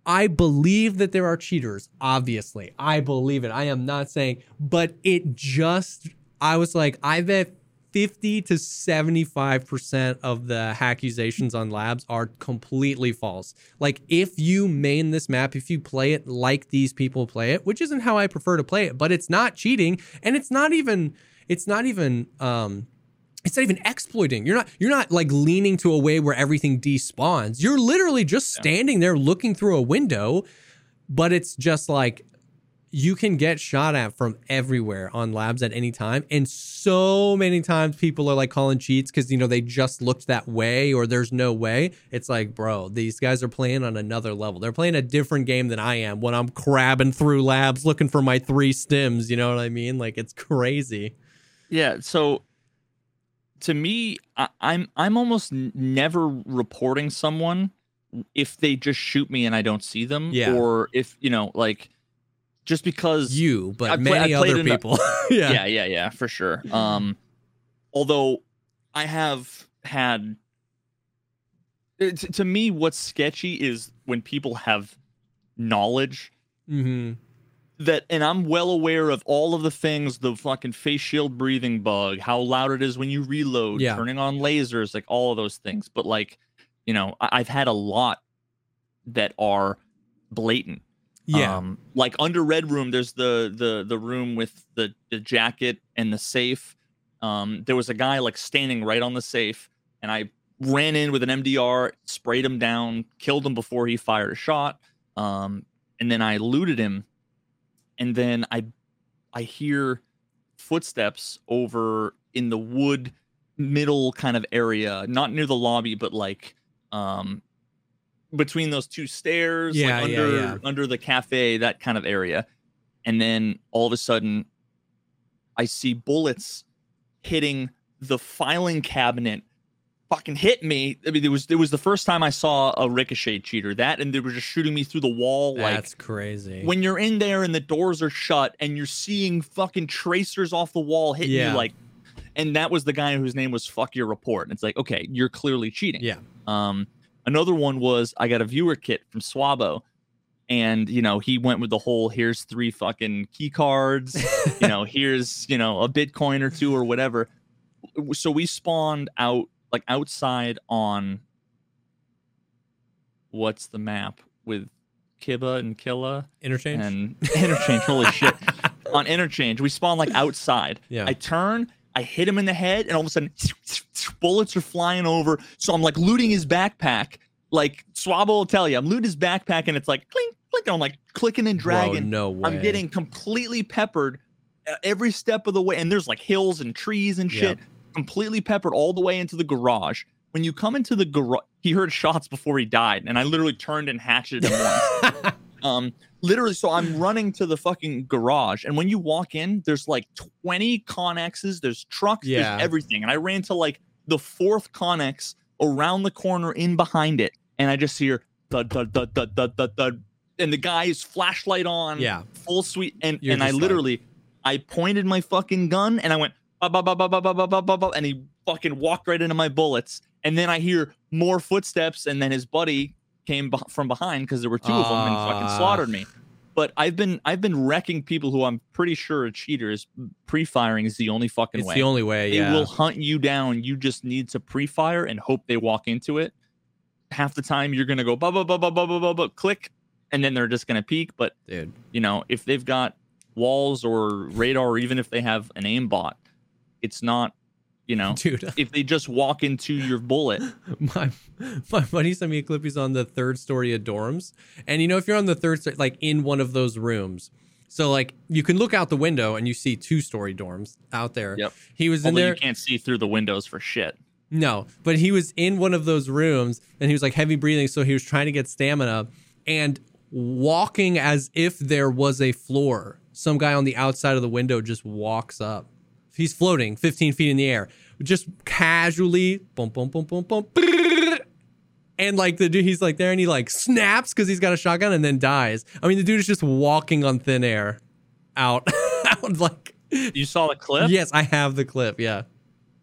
I believe that there are cheaters, obviously. I believe it. I am not saying, but it just, I was like, I bet 50 to 75% of the accusations on labs are completely false. Like, if you main this map, if you play it like these people play it, which isn't how I prefer to play it, but it's not cheating and it's not even, it's not even, um, it's not even exploiting. You're not you're not like leaning to a way where everything despawns. You're literally just standing there looking through a window, but it's just like you can get shot at from everywhere on labs at any time. And so many times people are like calling cheats because you know they just looked that way or there's no way. It's like, bro, these guys are playing on another level. They're playing a different game than I am when I'm crabbing through labs looking for my three stims. You know what I mean? Like it's crazy. Yeah. So to me, I, I'm I'm almost never reporting someone if they just shoot me and I don't see them, Yeah. or if you know, like, just because You, but I many other a- people. yeah. yeah, yeah, yeah, for sure. Um, although I have had, it, to me, what's sketchy is when people have knowledge Mm-hmm. That and I'm well aware of all of the things, the fucking face shield breathing bug, how loud it is when you reload, Yeah. turning on lasers, like all of those things. But like, you know, I- I've had a lot that are blatant. Yeah. Um, like under Red Room, there's the the the room with the the jacket and the safe. Um, there was a guy like standing right on the safe, and I ran in with an MDR, sprayed him down, killed him before he fired a shot. Um, and then I looted him, and then I I hear footsteps over in the wood middle kind of area, not near the lobby, but like um between those two stairs, Yeah, like yeah, under yeah. under the cafe, that kind of area. And then all of a sudden I see bullets hitting the filing cabinet fucking hit me. I mean, it was it was the first time I saw a ricochet cheater. That and they were just shooting me through the wall like That's crazy. when you're in there and the doors are shut and you're seeing fucking tracers off the wall hitting Yeah. you like and that was the guy whose name was fuck your report and it's like okay you're clearly cheating yeah. um another one was i got a viewer kit from swabo and you know he went with the whole here's three fucking key cards you know here's you know a bitcoin or two or whatever so we spawned out like outside on what's the map with Kiba and Killa Interchange. and interchange. Holy shit! On interchange, we spawn like outside. Yeah. I turn, I hit him in the head, and all of a sudden, bullets are flying over. So I'm like looting his backpack. Like Swabble will tell you, I'm looting his backpack, and it's like clink, clink. And I'm like clicking and Bro, dragging. no way. I'm getting completely peppered uh, every step of the way, and there's like hills and trees and shit. Completely peppered all the way into the garage. When you come into the garage, he heard shots before he died, and I literally turned and hatcheted him once. Um, literally, so I'm running to the fucking garage, and when you walk in, there's like 20 Connexes, there's trucks, Yeah. there's everything, and I ran to like the fourth Connex around the corner in behind it, and I just hear thud thud thud thud thud thud thud, and the guy's flashlight on, Yeah. full suite, and You're and I just like- literally, I pointed my fucking gun, and I went and he fucking walked right into my bullets. And then I hear more footsteps, and then his buddy came from behind because there were two uh, of them and fucking slaughtered me. But I've been I've been wrecking people who I'm pretty sure are cheaters. Pre-firing is the only fucking it's way. The only way. They will hunt you down. You just need to pre-fire and hope they walk into it. Half the time you're gonna go blah blah blah blah blah blah blah click, and then they're just gonna peek. But dude, you know if they've got walls or radar, or even if they have an aimbot, it's not, you know, Dude. if they just walk into your bullet. my my buddy sent me a clip. He's on the third story of dorms, and you know if you're on the third story, like in one of those rooms, so like you can look out the window and you see two story dorms out there. Yep. He was in there. you can't see through the windows for shit. No, but he was in one of those rooms and he was like heavy breathing, so he was trying to get stamina and walking as if there was a floor. Some guy on the outside of the window just walks up. He's floating 15 feet in the air, just casually, boom, boom, boom, boom, boom, and like the dude, he's like there and he like snaps because he's got a shotgun and then dies. I mean, the dude is just walking on thin air, out, out like. You saw the clip? Yes, I have the clip. Yeah.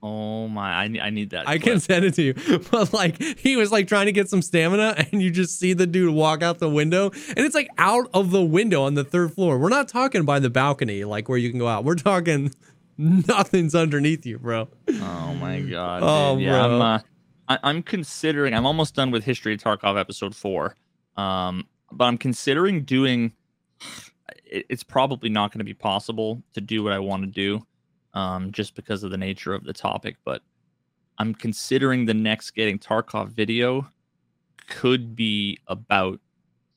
Oh my! I, I need that. I clip. can send it to you. But like he was like trying to get some stamina and you just see the dude walk out the window and it's like out of the window on the third floor. We're not talking by the balcony like where you can go out. We're talking nothing's underneath you, bro. Oh my god! Oh, dude. yeah, I'm. Uh, I, I'm considering. I'm almost done with History of Tarkov episode four, um, but I'm considering doing. It, it's probably not going to be possible to do what I want to do, um, just because of the nature of the topic. But I'm considering the next getting Tarkov video could be about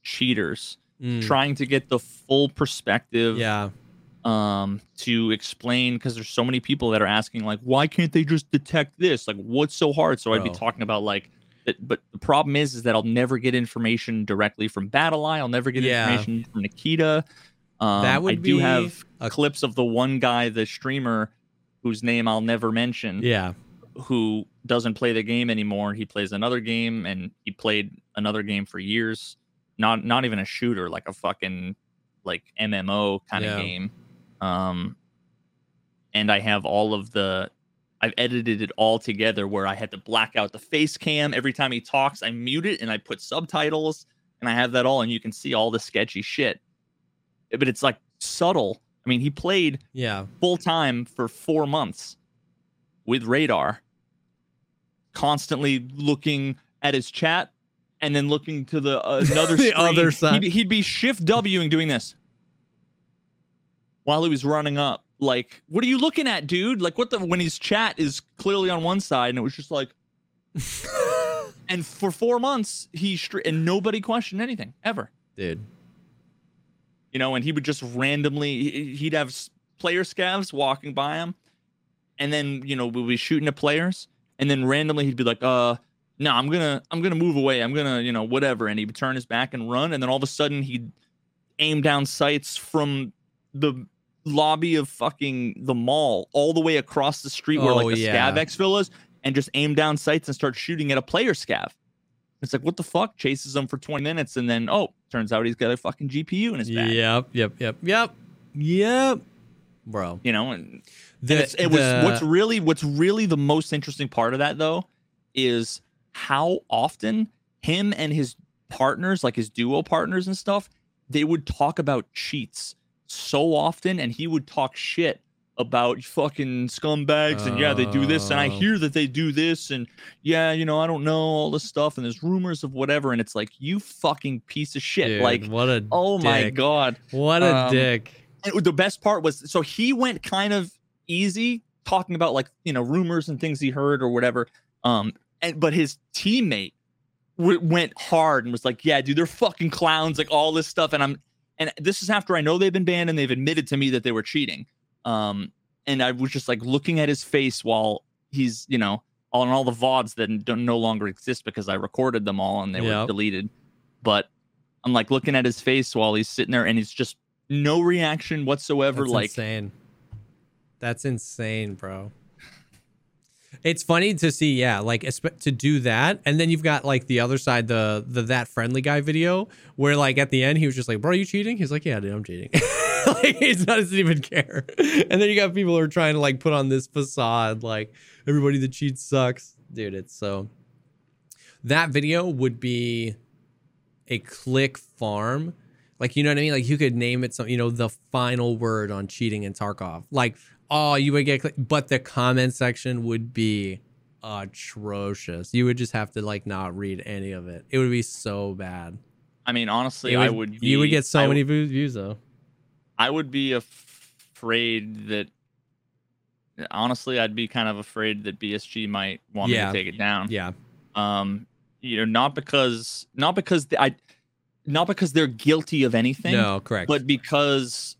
cheaters Mm, trying to get the full perspective yeah. Um to explain because there's so many people that are asking like why can't they just detect this like what's so hard so i'd be talking about like that but the problem is is that i'll never get information directly from BattlEye i'll never get Yeah. information from nikita um, That would i do have a- clips of the one guy the streamer whose name i'll never mention Yeah. who doesn't play the game anymore. He plays another game and he played another game for years. Not not even a shooter, like a fucking like MMO kind Yeah. of game. Um and I have all of the I've edited it all together where I had to black out the face cam every time he talks. I mute it and I put subtitles and I have that all and you can see all the sketchy shit. But it's like subtle. I mean, he played Yeah. full time for four months with radar, constantly looking at his chat and then looking to the uh, another The screen. other side. He'd, he'd be shift W and doing this while he was running up. Like, what are you looking at, dude? Like, what the when his chat is clearly on one side and it was just like. and for four months, he str- and nobody questioned anything ever Dude. you know, and he would just randomly he- he'd have player scavs walking by him, and then you know we'd be shooting at players, and then randomly he'd be like, "Uh, no, I'm gonna I'm gonna move away. I'm gonna you know whatever," and he'd turn his back and run, and then all of a sudden he'd aim down sights from the lobby of fucking the mall all the way across the street where Oh, like the yeah. scav exfil is, and just aim down sights and start shooting at a player scav. It's like what the fuck? Chases him for 20 minutes, and then oh, turns out he's got a fucking GPU in his back. Yep. Yep. Yep. Yep. Yep. Bro. you know and, The, and it was the- what's really what's really the most interesting part of that though is how often him and his partners like his duo partners and stuff they would talk about cheats so often and he would talk shit about fucking scumbags and yeah they do this and i Oh. hear that they do this and yeah you know i don't know all this stuff and there's rumors of whatever and it's like you fucking piece of shit Dude, like what a oh my god What a Um, dick. and the best part was so he went kind of easy talking about like you know rumors and things he heard or whatever um and but his teammate w- went hard and was like yeah dude they're fucking clowns like all this stuff and i'm and this is after i know they've been banned and they've admitted to me that they were cheating um and i was just like looking at his face while he's you know on all the vods that don't no longer exist because i recorded them all and they were deleted but i'm like looking at his face while he's sitting there and he's just no reaction whatsoever That's like insane. That's insane, bro. It's funny to see, yeah, like to do that, and then you've got like the other side, the the that friendly guy video, where like at the end he was just like, "Bro, are you cheating?" He's like, "Yeah, dude, I'm cheating." like he doesn't even care. And then you got people who are trying to like put on this facade, like everybody that cheats sucks, dude. It's so. That video would be a click farm like, you know what I mean? Like, you could name it some, you know, the final word on cheating in Tarkov. Like, oh, you would get, but the comment section would be atrocious. You would just have to like not read any of it. It would be so bad. i mean honestly It i would be, you would get so I, many views, views though. i would be af- afraid that honestly i'd be kind of afraid that bsg might want Yeah. me to take it down Yeah, um you know not because not because th- i not because they're guilty of anything no, correct. but because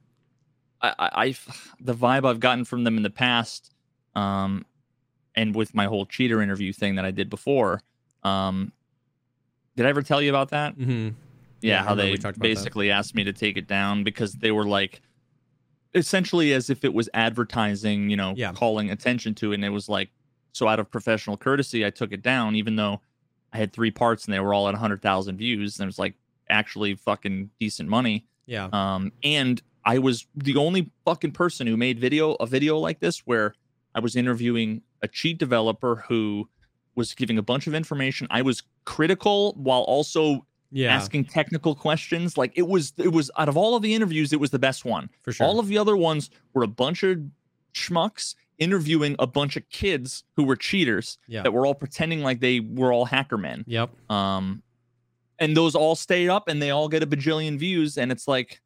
I, I, the vibe I've gotten from them in the past, um, and with my whole cheater interview thing that I did before, um, did I ever tell you about that? hmm Yeah, Yeah, how they about that. basically asked me to take it down because they were like, essentially as if it was advertising, you know, Yeah. calling attention to it, and it was like, so out of professional courtesy, I took it down, even though I had three parts and they were all at hundred thousand views, and it was like actually fucking decent money. yeah, Um, and I was the only fucking person who made video a video like this where I was interviewing a cheat developer who was giving a bunch of information. I was critical while also yeah, asking technical questions. Like it was it was out of all of the interviews, it was the best one. for sure. All of the other ones were a bunch of schmucks interviewing a bunch of kids who were cheaters yeah, that were all pretending like they were all hacker men yep, um and those all stayed up and they all get a bajillion views and it's like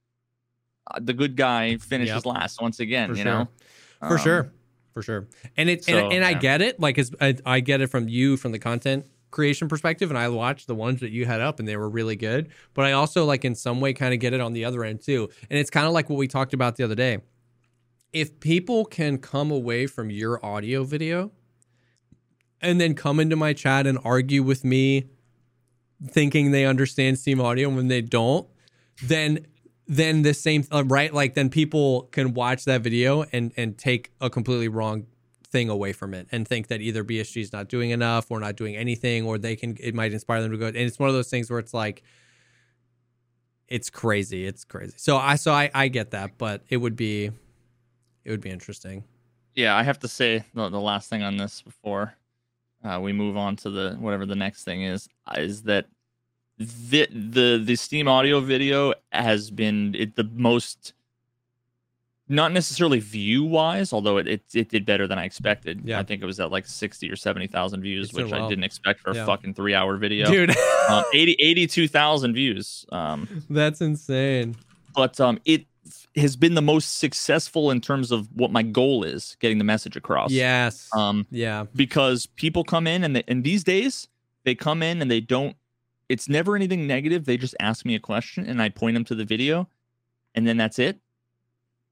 the good guy finishes Yep. last once again For you sure. know for Um, sure, for sure. And it so, and, and I get it. Like, as I, I get it from you from the content creation perspective, and I watched the ones that you had up, and they were really good. But I also like in some way kind of get it on the other end too. And it's kind of like what we talked about the other day. If people can come away from your audio video and then come into my chat and argue with me thinking they understand Steam audio when they don't, then then the same uh, right? Like then people can watch that video and and take a completely wrong thing away from it and think that either BSG is not doing enough or not doing anything or they can it might inspire them to go. And it's one of those things where it's like it's crazy. It's crazy. So I so I I get that but it would be it would be interesting. Yeah i have to say the, the last thing on this before uh, we move on to the whatever the next thing is is that the the the steam audio video has been it, the most not necessarily view wise although it, it it did better than i expected. Yeah. i think it was at like 60 or 70,000 views It's which i didn't expect for a fucking 3 hour video. Dude. Um, 80 82,000 views um. That's insane. But um it has been the most successful in terms of what my goal is getting the message across. Yes. Um yeah. because people come in and they, and these days they come in and they don't it's never anything negative they just ask me a question and i point them to the video and then that's it.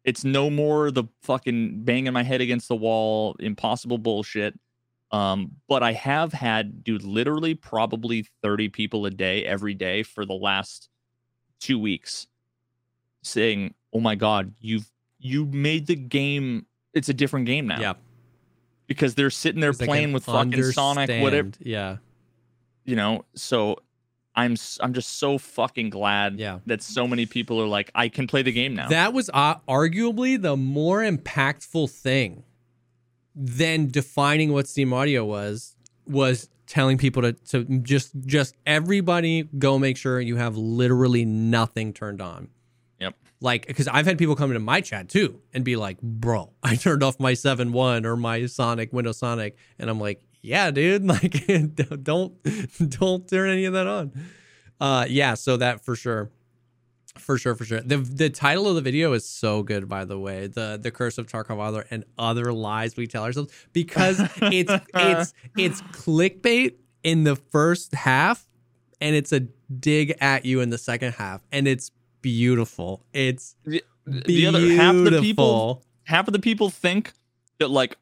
It's no more the fucking banging my head against the wall impossible bullshit. Um but i have had dude literally probably 30 people a day every day for the last two weeks saying oh my god you've you made the game it's a different game now. Yeah because they're sitting there playing with fucking Sonic, whatever yeah. You know. So I'm I'm just so fucking glad Yeah. that so many people are like, I can play the game now. That was uh, arguably the more impactful thing than defining what Steam Audio was. Was telling people to to just just everybody go make sure you have literally nothing turned on. Yep. like because I've had people come into my chat too and be like, "Bro, I turned off my 7.1 or my Sonic Windows Sonic," and I'm like, "Yeah, dude, like don't don't turn any of that on." Uh, yeah, so that for sure. For sure, for sure. The the title of the video is so good, by the way. The the curse of Tarkov Adler and other lies we tell ourselves because it's it's it's clickbait in the first half, and it's a dig at you in the second half, and it's beautiful. It's the, beautiful. the other half of the people half of the people think that like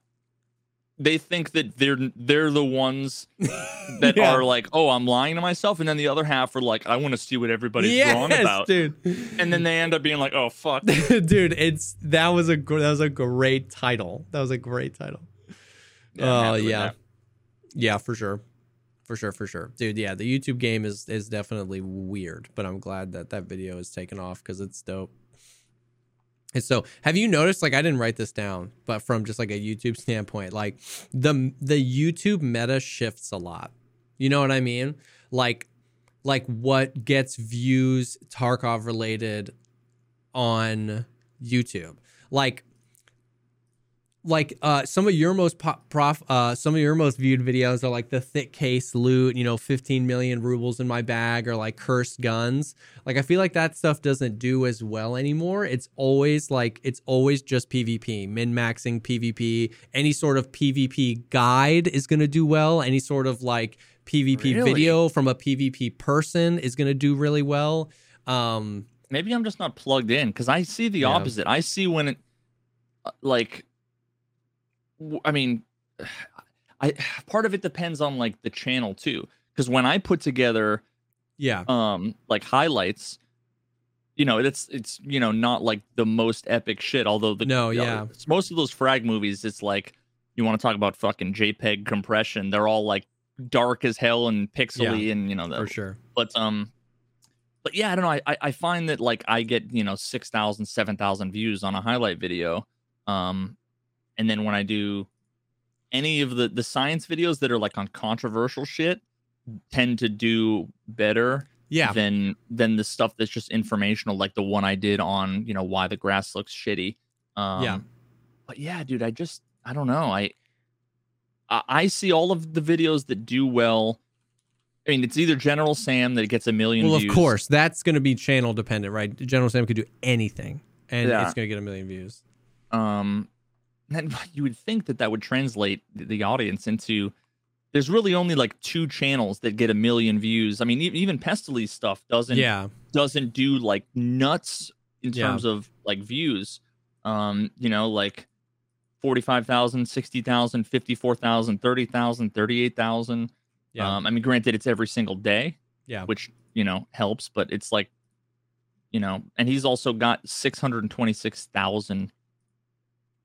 they think that they're they're the ones that Yeah. are like, oh, I'm lying to myself, and then the other half are like, I want to see what everybody's wrong about, dude. and then they end up being like, oh fuck, dude, it's that was a that was a great title. That was a great title. Yeah, oh yeah, that. yeah, for sure, for sure, for sure, dude. Yeah, the YouTube game is is definitely weird, but I'm glad that that video is taken off because it's dope. And so, have you noticed? Like, I didn't write this down, but from just like a YouTube standpoint, like the the YouTube meta shifts a lot. You know what I mean? Like, like what gets views Tarkov related on YouTube. Like like uh some of your most po- prof uh some of your most viewed videos are like the thick case loot, you know, 15 million rubles in my bag or like cursed guns. Like I feel like that stuff doesn't do as well anymore. It's always like it's always just PvP, min-maxing PvP. Any sort of PvP guide is going to do well. Any sort of like PvP Really? video from a PvP person is going to do really well. Um maybe I'm just not plugged in because I see the Yeah. opposite. I see when it, uh, like, I mean, I part of it depends on like the channel too. Because when I put together yeah. um like highlights, you know, it's it's you know not like the most epic shit. Although the No, know, yeah. it's- most of those frag movies, it's like you want to talk about fucking JPEG compression. They're all like dark as hell and pixely and you know the, For sure. but um but yeah i don't know I- i i find that like i get you know 6000 7000 views on a highlight video um and then when i do any of the the science videos that are like on controversial shit tend to do better Yeah. than than the stuff that's just informational like the one i did on you know why the grass looks shitty um Yeah. but yeah dude i just i don't know i I I see all of the videos that do well. I mean, it's either General Sam that gets a million Well, views. of course, that's going to be channel dependent, right? General Sam could do anything, and Yeah. it's going to get a million views. Um, then you would think that that would translate the audience into there's really only like two channels that get a million views. I mean, even Pestily's stuff doesn't yeah. doesn't do like nuts in yeah. terms of like views. Um, you know, like 45,000, 60,000, 54,000, 30,000, 38,000. Yeah. Um, I mean, granted, it's every single day. Yeah. Which, you know, helps, but it's like, you know, and he's also got 626,000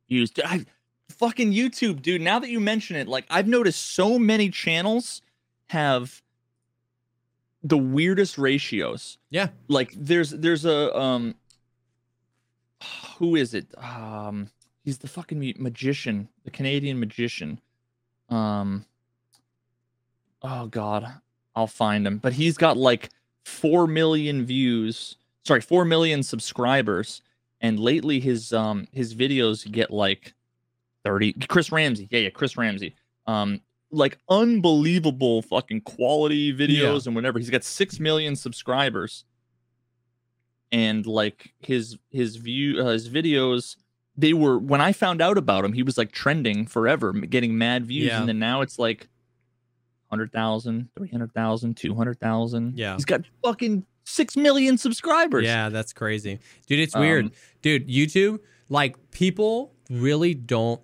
used. I fucking YouTube, dude. Now that you mention it, like I've noticed so many channels have the weirdest ratios. Yeah. Like there's there's a um who is it? Um he's the fucking magician, the Canadian magician. Um Oh god, I'll find him. But he's got like 4 million views, sorry, 4 million subscribers and lately, his um his videos get like thirty. Chris Ramsey, yeah, yeah, Chris Ramsey. Um, like unbelievable fucking quality videos and whatever. He's got six million subscribers. And like his his view uh, his videos, they were when I found out about him, he was like trending forever, getting mad views, Yeah. and then now it's like 100,000, 300,000, 200,000. Yeah. He's got fucking 6 million subscribers. Yeah, that's crazy. Dude, it's weird. Um, Dude, YouTube, like people really don't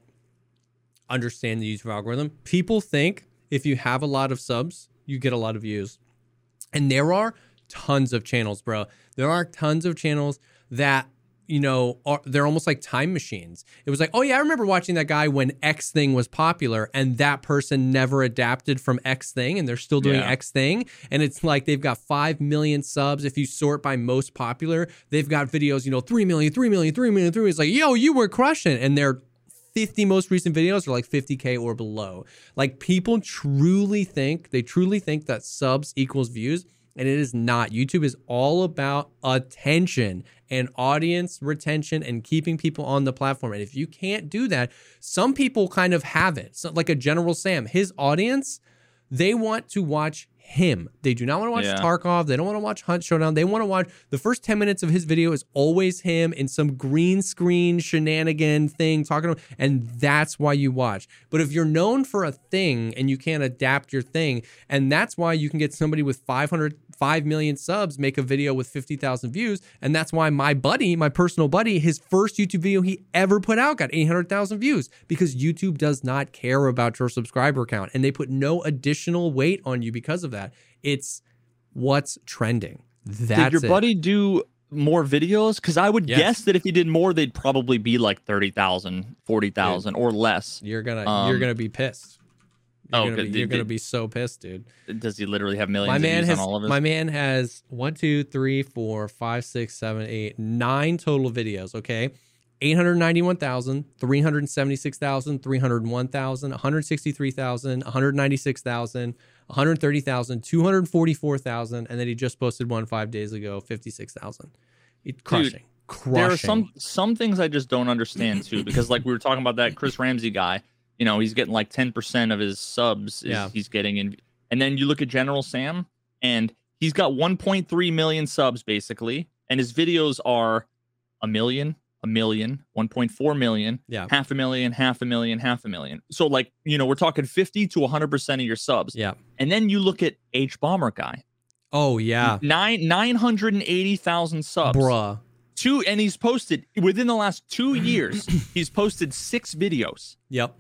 understand the YouTube algorithm. People think if you have a lot of subs, you get a lot of views. And there are tons of channels, bro. There are tons of channels that you know, are, they're almost like time machines. It was like, oh yeah, I remember watching that guy when X thing was popular, and that person never adapted from X thing, and they're still doing Yeah. X thing. And it's like they've got five million subs. If you sort by most popular, they've got videos, you know, three million, three million, three million, three. It's like, yo, you were crushing, and their 50 most recent videos are like 50k or below. Like people truly think, they truly think that subs equals views. And it is not. YouTube is all about attention and audience retention and keeping people on the platform. And if you can't do that, some people kind of have it. So like a General Sam, his audience, they want to watch him. They do not want to watch Yeah. Tarkov. They don't want to watch Hunt Showdown. They want to watch the first 10 minutes of his video is always him in some green screen shenanigan thing talking to and that's why you watch. But if you're known for a thing and you can't adapt your thing, and that's why you can get somebody with 500 5 million subs make a video with 50,000 views and that's why my buddy, my personal buddy, his first YouTube video he ever put out got 800,000 views because YouTube does not care about your subscriber count and they put no additional weight on you because of that. It's what's trending. That's Did your it. buddy do more videos? Because I would Yes. guess that if he did more, they'd probably be like 30,000, 40,000 or less. You're gonna you're Um, gonna be pissed. You're, oh, gonna, be, you're Did- gonna be so pissed, dude. Does he literally have millions My of man has on all of his? my man has one, two, three, four, five, six, seven, eight, nine total videos. Okay. 891,000, 376,000, 301,000, 163,000, 196,000, 130,000, 244,000, and then he just posted one five days ago, 56,000. It crushing. crushing. there are some some things I just don't understand too, because like we were talking about that Chris Ramsey guy, you know, he's getting like 10% of his subs is Yeah. he's getting in and then you look at General Sam and he's got 1.3 million subs basically, and his videos are a million, a million, 1.4 million, Yeah. half a million, half a million, half a million. So like, you know, we're talking 50 to 100% of your subs. Yeah. And then you look at H Bomber guy. Oh yeah. Nine 980,000 subs Bruh. two and he's posted within the last two years he's posted six videos Yep.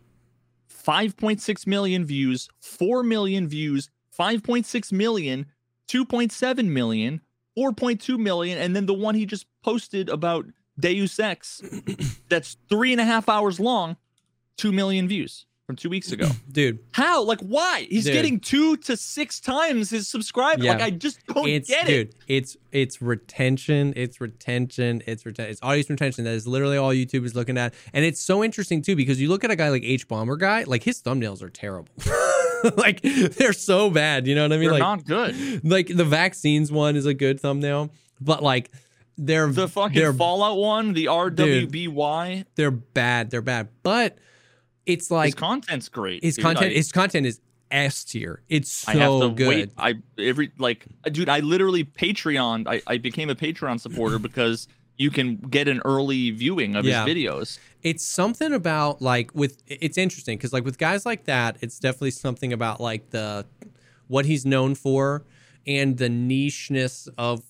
5.6 million views 4 million views 5.6 million 2.7 million 4.2 million and then the one he just posted about deus ex that's three and a half hours long 2 million views from two weeks ago Dude, how like why he's Dude. getting two to six times his subscribers Yeah. like i just don't it's get dude, it it's it's retention, it's retention, it's retention, it's audience retention. That is literally all YouTube is looking at, and it's so interesting too because you look at a guy like H Bomber guy, like his thumbnails are terrible, like they're so bad. You know what I mean? they're like, not good like the vaccines one is a good thumbnail, but like they're The fucking they're Fallout one, the RWBY, they're bad, they're bad, but it's like his content's great. his dude. content, I, his content is S tier. It's so I have to good. wait. I every like, dude. I literally Patreon. I, I became a Patreon supporter because you can get an early viewing of Yeah. his videos. it's something about like with it's interesting because like with guys like that it's definitely something about like the what he's known for and the nicheness of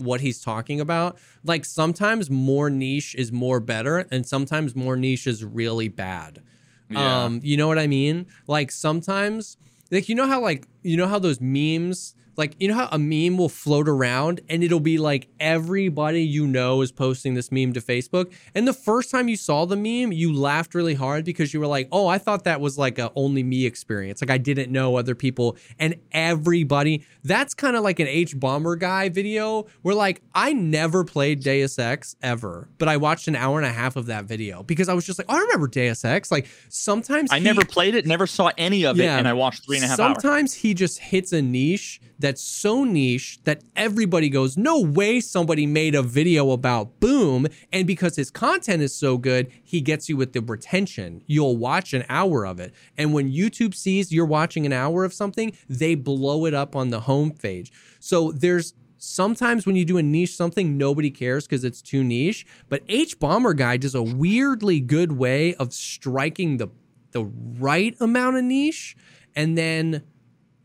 what he's talking about like sometimes more niche is more better and sometimes more niche is really bad Yeah. um you know what i mean like sometimes like you know how like you know how those memes like you know how a meme will float around and it'll be like everybody you know is posting this meme to Facebook and the first time you saw the meme you laughed really hard because you were like oh I thought that was like a only me experience like I didn't know other people and everybody that's kind of like an H bomber guy video where like I never played Deus Ex ever but I watched an hour and a half of that video because I was just like oh, I remember Deus Ex like sometimes I he- never played it, never saw any of Yeah. it, and I watched three and a half hours. Sometimes he just hits a niche that's so niche that everybody goes, No way somebody made a video about boom. And because his content is so good, he gets you with the retention. You'll watch an hour of it. And when YouTube sees you're watching an hour of something, they blow it up on the home page. So there's sometimes when you do a niche something, nobody cares because it's too niche. But H Bomber Guy does a weirdly good way of striking the the right amount of niche and then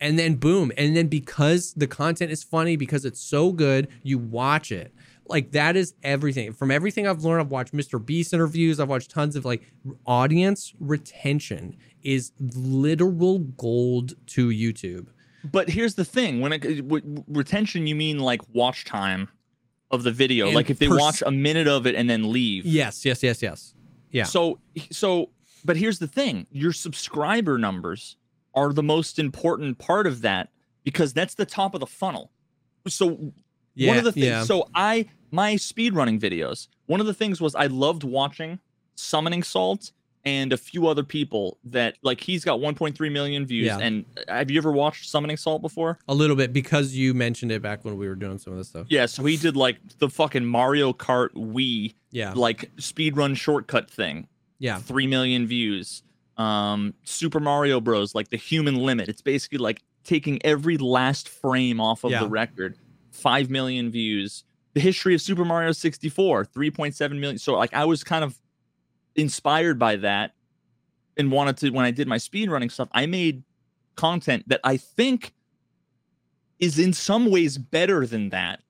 and then boom. And then because the content is funny because it's so good you watch it. Like that is everything. From everything i've learned i've watched mr beast interviews i've watched tons of like audience retention is literal gold to youtube. But here's the thing: when it w- retention, you mean like watch time of the video, And like if they pers- watch a minute of it and then leave. yes yes yes yes. Yeah. So so but here's the thing, your subscriber numbers are the most important part of that because that's the top of the funnel. So yeah one of the things yeah so I my speedrunning videos, one of the things was I loved watching summoning salt and a few other people that like he's got 1.3 million views. Yeah. And uh, have you ever watched Summoning Salt before? A little bit because you mentioned it back when we were doing some of this stuff. Yeah, so he did like the fucking Mario Kart Wii Yeah. like speedrun shortcut thing. Yeah. 3 million views. Um Super Mario Bros like the human limit. It's basically like taking every last frame off of Yeah. the record. 5 million views. The history of Super Mario 64, 3.7 million. So like I was kind of inspired by that and wanted to when I did my speed running stuff, I made content that I think is in some ways better than that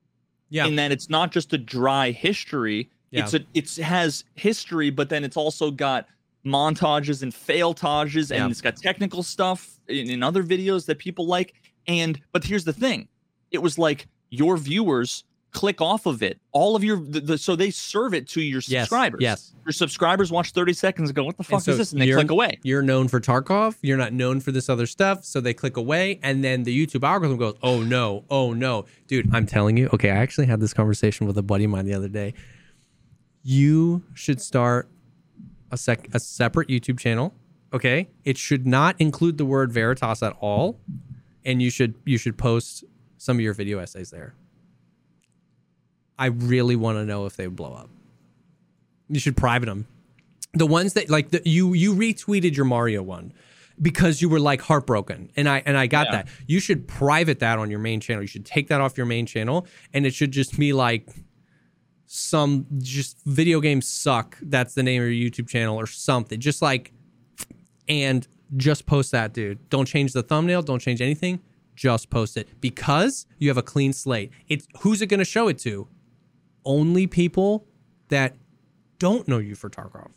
Yeah. in that it's not just a dry history. Yeah. It's a it's has history, but then it's also got montages and failtages, and Yeah. it's got technical stuff in, in other videos that people like. And but here's the thing, it was like your viewers click off of it. All of your the, the, so they serve it to your subscribers. Yes. Your subscribers watch 30 seconds and go, "What the fuck so is this?" And they click away. You're known for Tarkov. You're not known for this other stuff. So they click away, and then the YouTube algorithm goes, "Oh no, oh no, dude!" I'm telling you. Okay, I actually had this conversation with a buddy of mine the other day. You should start a sec a separate YouTube channel. Okay, it should not include the word Veritas at all, and you should you should post some of your video essays there. I really want to know if they would blow up. You should private them the ones that like the, you you retweeted your Mario one because you were like heartbroken and I and I got Yeah. that. You should private that on your main channel. You should take that off your main channel and it should just be like some just video games suck. That's the name of your YouTube channel or something. Just like and just post that, dude. Don't change the thumbnail, don't change anything. Just post it because you have a clean slate. It's who's it going to show it to? Only people that don't know you for Tarkov.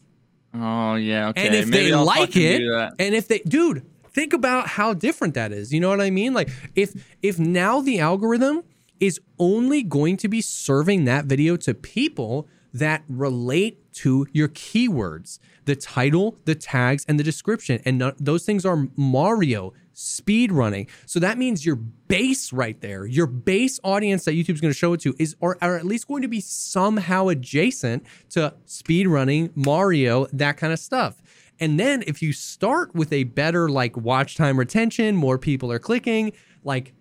Oh yeah, okay. And if Maybe they I'll like it, and if they, dude, think about how different that is. You know what I mean? Like if if now the algorithm is only going to be serving that video to people that relate to your keywords, the title, the tags, and the description, and those things are Mario speed running. So that means your base right there, your base audience that YouTube's going to show it to is or are at least going to be somehow adjacent to speed running, Mario, that kind of stuff. And then if you start with a better like watch time retention, more people are clicking, like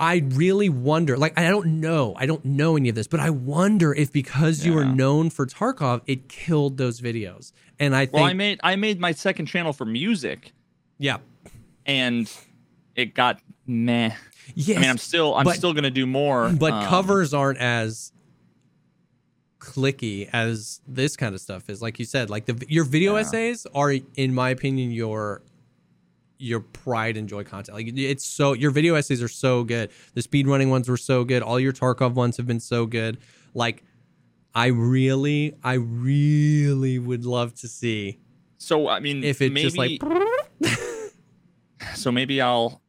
I really wonder, like I don't know, I don't know any of this, but I wonder if because you were known for Tarkov, it killed those videos. And I think Well, I made I made my second channel for music, yeah. and it got meh. Yes. I mean, I'm still I'm but- still gonna do more, but um, covers aren't as clicky as this kind of stuff is like you said like the your video Yeah. essays are in my opinion your your pride and joy content. Like it's so your video essays are so good. The speedrunning ones were so good. All your tarkov ones have been so good. Like i really i really would love to see So I mean, if it maybe, just like so maybe I'll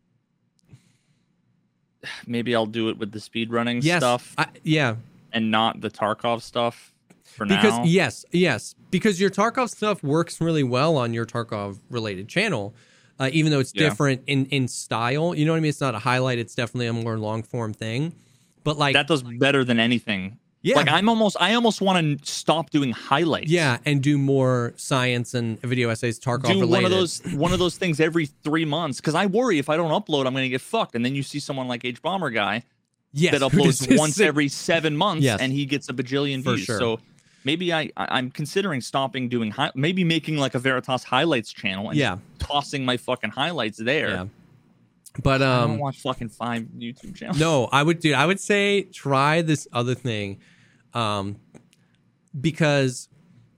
maybe I'll do it with the speedrunning yes stuff I, yeah. and not the Tarkov stuff for because now. yes yes. Because your tarkov stuff works really well on your tarkov related channel uh, even though it's Yeah. different in in style you know what i mean it's not a highlight it's definitely a more long form thing but like that does better than anything. yeah Like I'm almost I almost want to stop doing highlights. yeah and do more science and video essays tarkov do related one of those one of those things every three months because I worry if I don't upload, I'm gonna get fucked. And then you see someone like H Bomber guy yes, that uploads once every seven months, Yes. and he gets a bajillion For views. sure. So maybe I, I I'm considering stopping doing hi- maybe making like a Veritas highlights channel and Yeah. tossing my fucking highlights there. yeah but I don't um watch fucking five YouTube channels. No, I would do. I would say try this other thing, um, because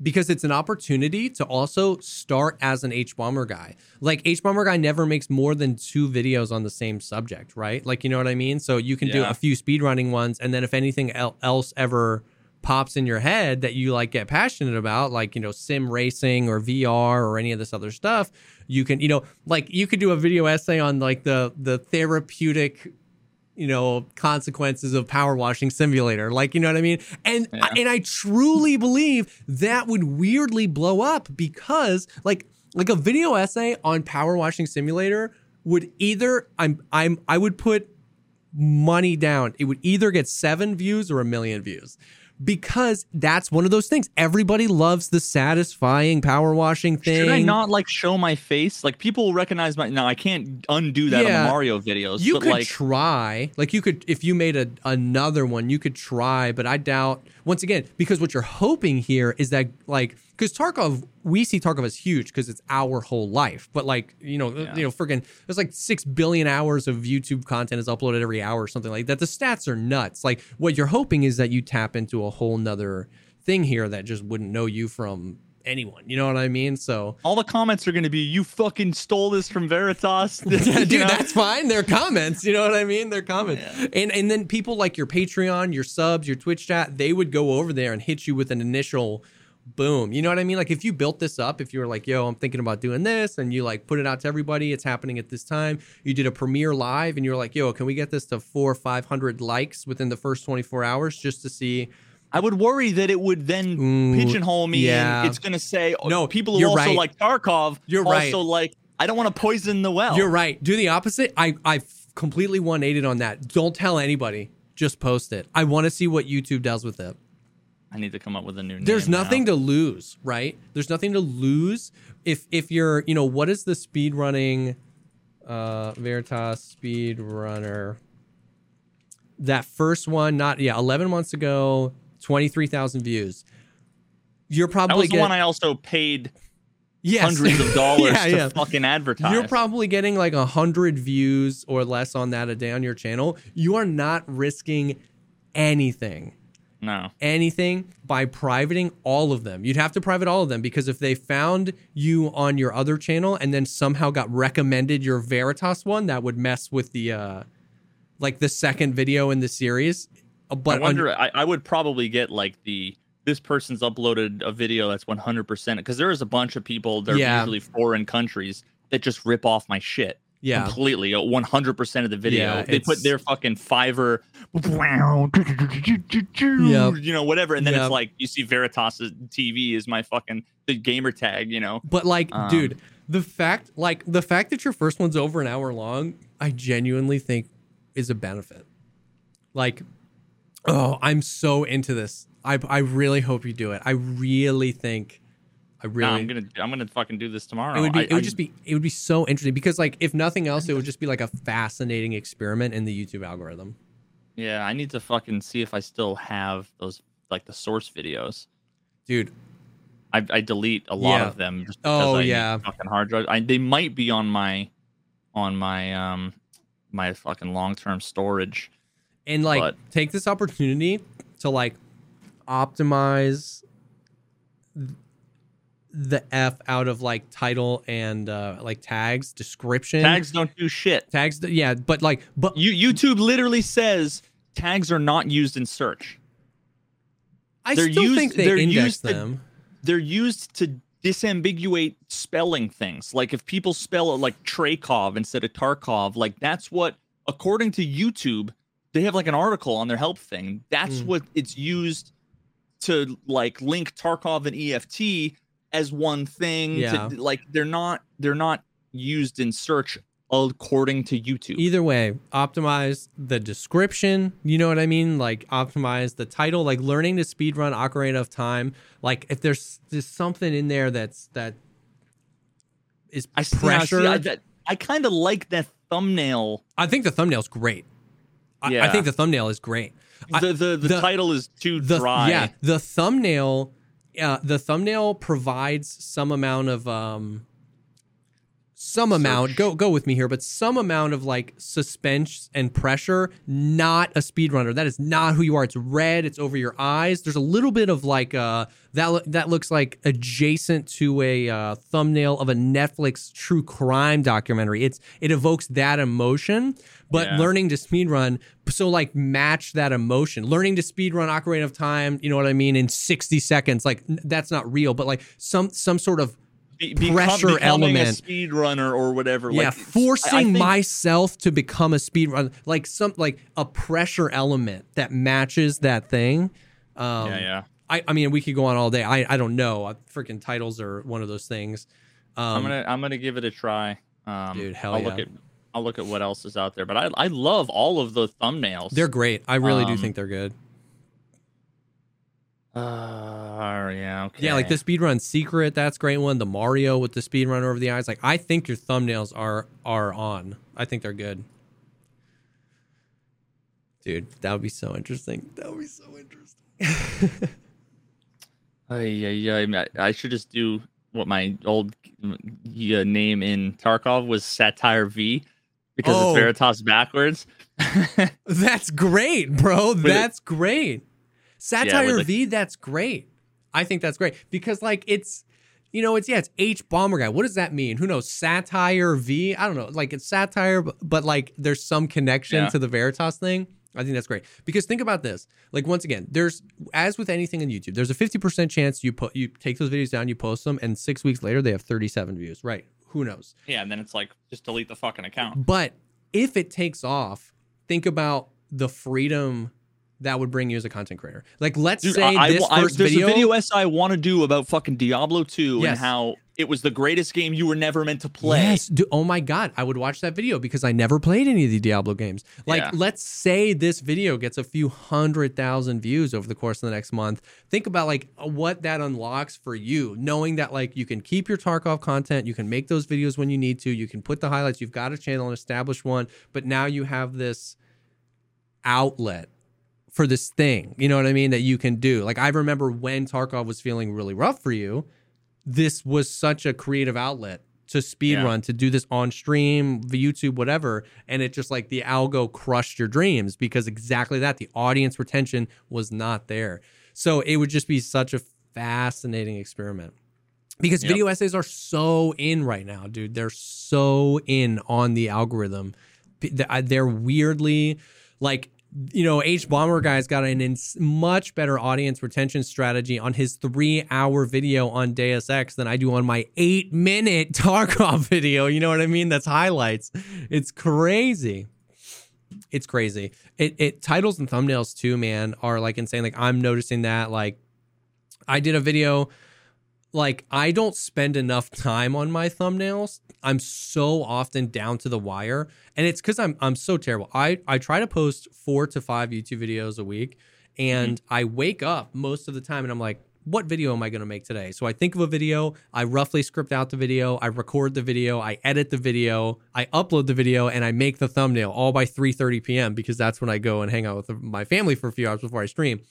because it's an opportunity to also start as an H bomber guy. Like H bomber guy never makes more than two videos on the same subject, right? Like you know what I mean. So you can do a few speedrunning ones, and then if anything el- else ever pops in your head that you like get passionate about like you know sim racing or VR or any of this other stuff you can you know like you could do a video essay on like the the therapeutic you know consequences of power washing simulator. Like you know what i mean? And Yeah. and i truly believe that would weirdly blow up because like like a video essay on power washing simulator would either i'm i'm i would put money down. It would either get seven views or a million views because that's one of those things. Everybody loves the satisfying power washing thing. Should I not like show my face? Like people will recognize my. Now I can't undo that Yeah. on the Mario videos. You but could like, try, like you could, if you made a, another one, you could try, but I doubt. Once again, because what you're hoping here is that, like, because Tarkov, we see Tarkov as huge because it's our whole life, but like, you know, Yeah. you know, freaking, there's like six billion hours of YouTube content is uploaded every hour or something like that. The stats are nuts. Like, what you're hoping is that you tap into a whole nother thing here that just wouldn't know you from anyone. You know what I mean? So. all the comments are going to be, "You fucking stole this from Veritas." Yeah, dude, know? that's fine. They're comments. You know what I mean? They're comments. Yeah. And and then people like your Patreon, your subs, your Twitch chat, they would go over there and hit you with an initial boom. You know what I mean? Like if you built this up, if you were like, yo, I'm thinking about doing this, and you like put it out to everybody, it's happening at this time. You did a premiere live and you're like, yo, can we get this to four or five hundred likes within the first 24 hours just to see I would worry that it would then Ooh, pigeonhole me. yeah. And it's going to say, oh, No, people who you're also right. like Tarkov. You're also right. like, I don't want to poison the well. You're right. Do the opposite. I I completely 180 on that. Don't tell anybody. Just post it. I want to see what YouTube does with it. I need to come up with a new name. there's now. nothing to lose, right? There's nothing to lose if if you're, you know, what is the speed running uh Veritas speed runner that first one not yeah, 11 months ago, 23,000 views. You're probably That was the one I also paid yes. hundreds of dollars Yeah, to yeah. fucking advertise. You're probably getting like a hundred views or less on that a day on your channel. You are not risking anything no. anything by privating all of them. You'd have to private all of them because if they found you on your other channel and then somehow got recommended your Veritas one, that would mess with the uh like the second video in the series. Uh, But I on- wonder. I, I would probably get like the this person's uploaded a video that's 100% because there is a bunch of people that are Yeah. usually foreign countries that just rip off my shit yeah. completely. uh, 100% of the video. Yeah, they put their fucking Fiverr, Yep. you know, whatever, and then Yep. it's like you see veritas TV is my fucking the gamer tag, you know. But like, Um, dude, the fact like the fact that your first one's over an hour long, I genuinely think is a benefit. Like, oh, I'm so into this. I I really hope you do it. I really think I really I'm gonna I'm gonna fucking do this tomorrow. it would be I- it would I- just be it would be so interesting because like if nothing else it would just be like a fascinating experiment in the YouTube algorithm. yeah. I need to fucking see if I still have those like the source videos. Dude, I, I delete a lot Yeah. of them just because Oh, I need yeah. fucking hard drive. I, they might be on my on my um my fucking long term storage. And like But- take this opportunity to like optimize the f out of like title and uh like tags description Tags don't do shit. tags yeah but like but You YouTube literally says tags are not used in search. i they're still used- think they they're index used to- them They're used to disambiguate spelling things. Like if people spell it like Traykov instead of Tarkov, like that's what according to YouTube, they have like an article on their help thing. That's Mm. what it's used to like link Tarkov and EFT as one thing. Yeah. To, like they're not they're not used in search according to YouTube. either way optimize the description you know what i mean like optimize the title like learning to speed run ocarina of time like if there's there's something in there that's that is I see, I, pressure see, I, I kind of like that thumbnail. I think the thumbnail's great. I, I think the thumbnail is great. The the, the, the- title is too The dry. yeah, the thumbnail, uh, the thumbnail provides some amount of um, some amount. Go go with me here, but some amount of like suspense and pressure. Not a speedrunner. That is not who you are. It's red. It's over your eyes. There's a little bit of like uh that that looks like adjacent to a uh, thumbnail of a Netflix true crime documentary. It's it evokes that emotion, but Yeah. learning to speedrun so like match that emotion. Learning to speedrun Ocarina of Time, you know what I mean, in 60 seconds. Like that's not real, but like some some sort of Be, become- pressure element. a speedrunner or whatever. yeah, like, it's- I- I forcing myself to become a speedrunner, like some like a pressure element that matches that thing. Um, Yeah, yeah. I, I mean, we could go on all day. I, I don't know. Freaking titles are one of those things. Um, I'm gonna I'm gonna give it a try. Um, Dude, hell I'll look yeah. at I'll look at what else is out there. But I I love all of the thumbnails. they're great. I really do Um, think they're good. Uh, yeah, okay. Yeah, like the speedrun secret, that's great one. The Mario with the speedrun over the eyes. Like I think your thumbnails are are on. I think they're good. Dude, that would be so interesting. That would be so interesting. Uh, yeah, yeah. I should just do what my old uh, name in Tarkov was Satire V because Oh. it's Veritas backwards. That's great, bro. That's great. Satire the- V, that's great. I think that's great because like it's you know, it's yeah, it's H bomber guy. What does that mean? Who knows? Satire V? I don't know. Like it's satire, but, but like there's some connection Yeah. to the Veritas thing. I think that's great. Because think about this. Like once again, there's as with anything on YouTube, there's a 50% chance you put you take those videos down, you post them, and six weeks later they have 37 views. Right. Who knows? yeah, and then it's like just delete the fucking account. But if it takes off, think about the freedom that would bring you as a content creator. Like, let's Dude, say I, I this I- first there's video. a video essay I want to do about fucking Diablo 2 Yes. and how it was the greatest game you were never meant to play. Yes, dude, oh my god, I would watch that video because I never played any of the Diablo games. Like, Yeah. let's say this video gets a few hundred thousand views over the course of the next month. Think about like uh, what that unlocks for you, knowing that like you can keep your Tarkov content, you can make those videos when you need to, you can put the highlights. You've got a channel, an established one, but now you have this outlet for this thing. You know what I mean? That you can do. Like I remember when Tarkov was feeling really rough for you, this was such a creative outlet to speed Yeah. run, to do this on stream, YouTube, whatever. And it just like the algo crushed your dreams because exactly that. The audience retention was not there. So it would just be such a fascinating experiment. Because Yep. video essays are so in right now, dude. They're so in on the algorithm. They're weirdly like you know, H Bomber guy's got an ins- much better audience retention strategy on his three hour video on Deus Ex than I do on my eight minute Tarkov video. You know what I mean? That's highlights. It's crazy. It's crazy. It, it titles and thumbnails too, man, are like insane. Like I'm noticing that. Like I did a video like I don't spend enough time on my thumbnails. I'm so often down to the wire, and it's because I'm I'm so terrible. I I try to post four to five YouTube videos a week, and mm-hmm. I wake up most of the time and I'm like, what video am I going to make today? So I think of a video, I roughly script out the video, I record the video, I edit the video, I upload the video, and I make the thumbnail all by 3:30 p.m. because that's when I go and hang out with my family for a few hours before I stream.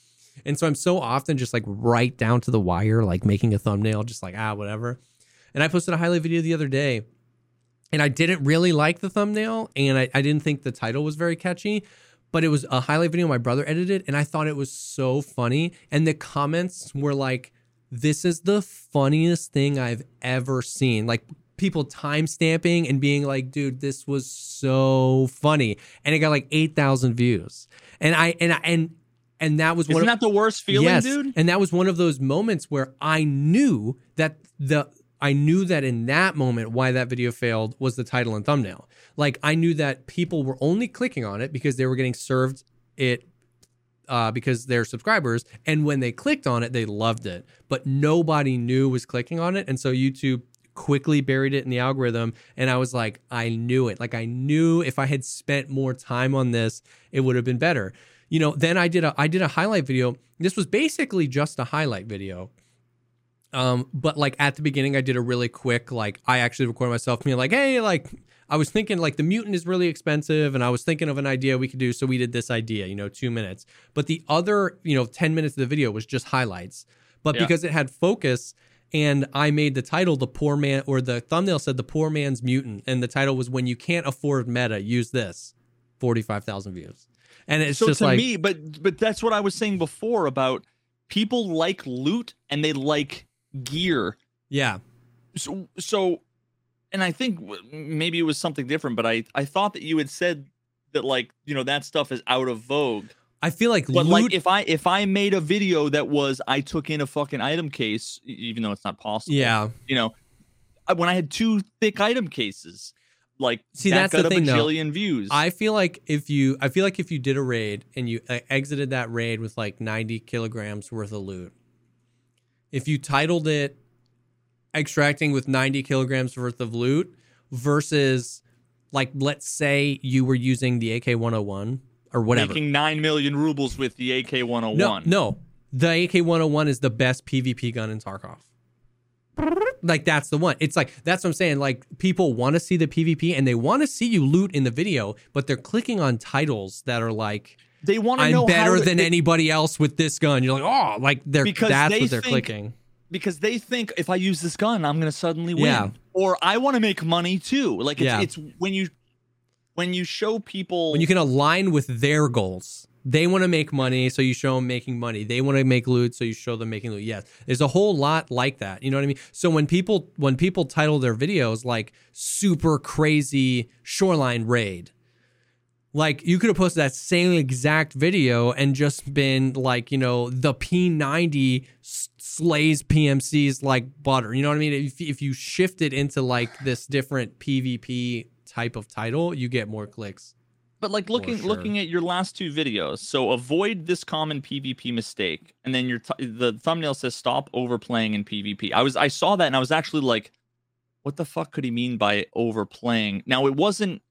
And so I'm so often just like right down to the wire, like making a thumbnail, just like, ah, whatever. And I posted a highlight video the other day and I didn't really like the thumbnail and I, I didn't think the title was very catchy, but it was a highlight video my brother edited and I thought it was so funny. And the comments were like, this is the funniest thing I've ever seen. Like people time stamping and being like, dude, this was so funny. And it got like 8,000 views. And I, and I, and, and that was one Isn't of, that the worst feeling, yes. dude? And that was one of those moments where I knew that the I knew that in that moment why that video failed was the title and thumbnail. Like I knew that people were only clicking on it because they were getting served it uh, because they're subscribers, and when they clicked on it, they loved it. But nobody knew was clicking on it, and so YouTube quickly buried it in the algorithm. And I was like, I knew it. Like I knew if I had spent more time on this, it would have been better you know then i did a i did a highlight video. This was basically just a highlight video. Um but like at the beginning i did a really quick like i actually recorded myself being like hey like i was thinking like the mutant is really expensive and i was thinking of an idea we could do so we did this idea you know two minutes. But the other you know 10 minutes of the video was just highlights. But Yeah. because it had focus and I made the title the poor man or the thumbnail said the poor man's mutant and the title was when you can't afford meta use this. 45,000 views and it's so just to like me, but but that's what I was saying before about people like loot and they like gear. yeah So so, and I think maybe it was something different, but I I thought that you had said that like you know that stuff is out of vogue. I feel like But loot like if I if I made a video that was I took in a fucking item case, even though it's not possible. yeah You know, when I had two thick item cases, like See, that that's the got thing, a though. bajillion views. I feel like if you I feel like if you did a raid and you uh, exited that raid with like 90 kilograms worth of loot if you titled it extracting with 90 kilograms worth of loot versus like let's say you were using the AK-101 or whatever making nine million rubles with the AK101. no no the AK-101 is the best PvP gun in Tarkov. Like that's the one. It's like that's what I'm saying. Like people want to see the PvP and they want to see you loot in the video, but they're clicking on titles that are like They want to I'm know better than they- anybody else with this gun. You're like, oh, like they're Because that's they what they're think- clicking. because they think if I use this gun, I'm gonna suddenly win, Yeah. or I want to make money too. Like it's, Yeah. it's when you when you show people When you can align with their goals. They want to make money, so you show them making money. They want to make loot, so you show them making loot. Yes, there's a whole lot like that. You know what I mean? So when people when people title their videos like "super crazy shoreline raid," like you could have posted that same exact video and just been like, you know, the p90 slays PMCs like butter. You know what I mean? If, if you shift it into like this different PvP type of title, you get more clicks. But like looking sure. looking at your last two videos, so avoid this common PvP mistake, and then your t- the thumbnail says stop overplaying in PvP. I was I saw that and I was actually like, what the fuck could he mean by overplaying? Now it wasn't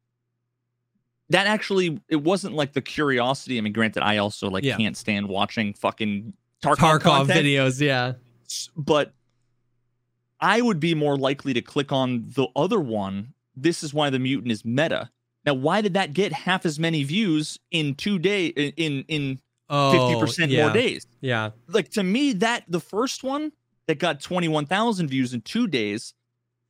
that actually it wasn't like the curiosity. I mean, granted, I also like Yeah. can't stand watching fucking Tarkov, Tarkov videos, yeah. but I would be more likely to click on the other one. This is why the mutant is meta. Now, why did that get half as many views in two day in in Oh, fifty percent yeah, more days? Yeah. Like to me, that the first one that got twenty one thousand views in two days,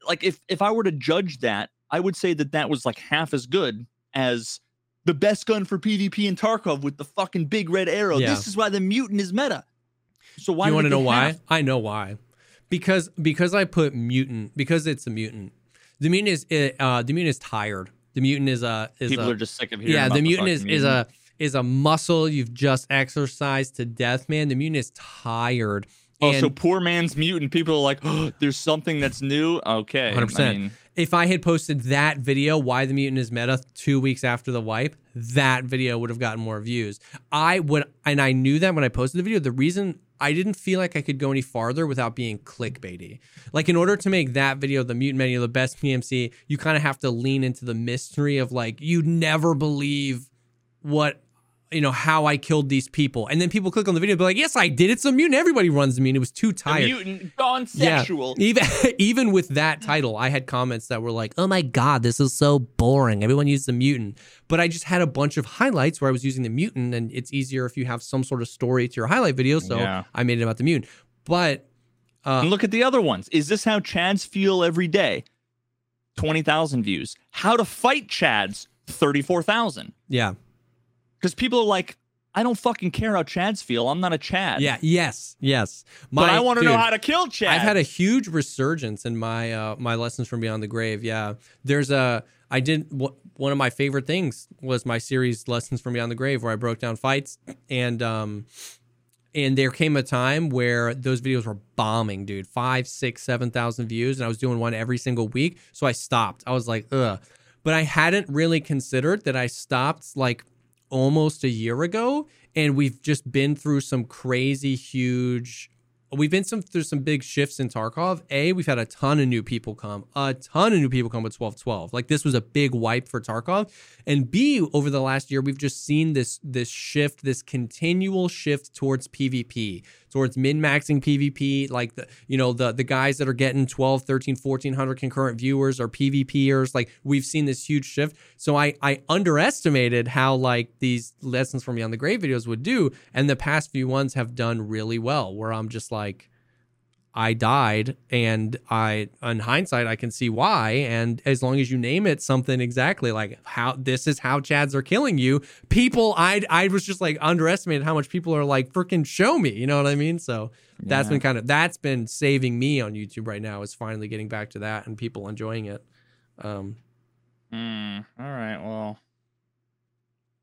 like if if I were to judge that, I would say that that was like half as good as the best gun for PvP in Tarkov with the fucking big red arrow. Yeah. This is why the mutant is meta. So why? you want to know why? I know why. Because because I put mutant because it's a mutant. The mutant is it, uh the mutant is tired. The mutant is a is People a, are just sick of hearing. yeah. The mutant is fucking is a is a muscle you've just exercised to death, man. The mutant is tired. Oh, And so poor man's mutant. People are like, oh, there's something that's new. Okay. 100%. I mean, if I had posted that video, why the mutant is meta, two weeks after the wipe, that video would have gotten more views. I would, and I knew that when I posted the video. The reason I didn't feel like I could go any farther without being clickbaity. Like in order to make that video, the mutant menu, the best PMC, you kind of have to lean into the mystery of like you'd never believe what you know how I killed these people, and then people click on the video, and be like, "Yes, I did. It's a mutant. Everybody runs the mutant. It was too the tired." mutant gone sexual. Yeah. Even even with that title, I had comments that were like, "Oh my god, this is so boring. Everyone uses the mutant." But I just had a bunch of highlights where I was using the mutant, and it's easier if you have some sort of story to your highlight video. So Yeah. I made it about the mutant. But uh, look at the other ones. Is this how Chads feel every day? 20,000 views. How to fight Chads? 34,000. yeah, Because people are like, I don't fucking care how Chads feel. I'm not a Chad. yeah, yes, yes. But I want to know dude, how to kill Chad. I've had a huge resurgence in my uh, my lessons from beyond the grave. Yeah, there's a I did wh- one of my favorite things was my series lessons from beyond the grave where I broke down fights and um and there came a time where those videos were bombing, dude, five, six, seven thousand views, and I was doing one every single week. So I stopped. I was like, ugh. But I hadn't really considered that I stopped like almost a year ago and we've just been through some crazy huge we've been some through some big shifts in Tarkov. A, we've had a ton of new people come, a ton of new people come with 1212. Like this was a big wipe for Tarkov. And B, over the last year, we've just seen this this shift, this continual shift towards PvP, towards min-maxing PvP. Like the you know, the the guys that are getting 12, 13, 1400 concurrent viewers are PvPers. Like we've seen this huge shift. So I I underestimated how like these lessons from Beyond the Grave videos would do. And the past few ones have done really well, where I'm just like, I died, and I, in hindsight, I can see why. And as long as you name it something exactly like how this is how Chads are killing you, people, I, I was just like underestimated how much people are like freaking show me. You know what I mean? So that's Yeah. been kind of that's been saving me on YouTube right now. Is finally getting back to that and people enjoying it. Um, Hmm, all right. Well,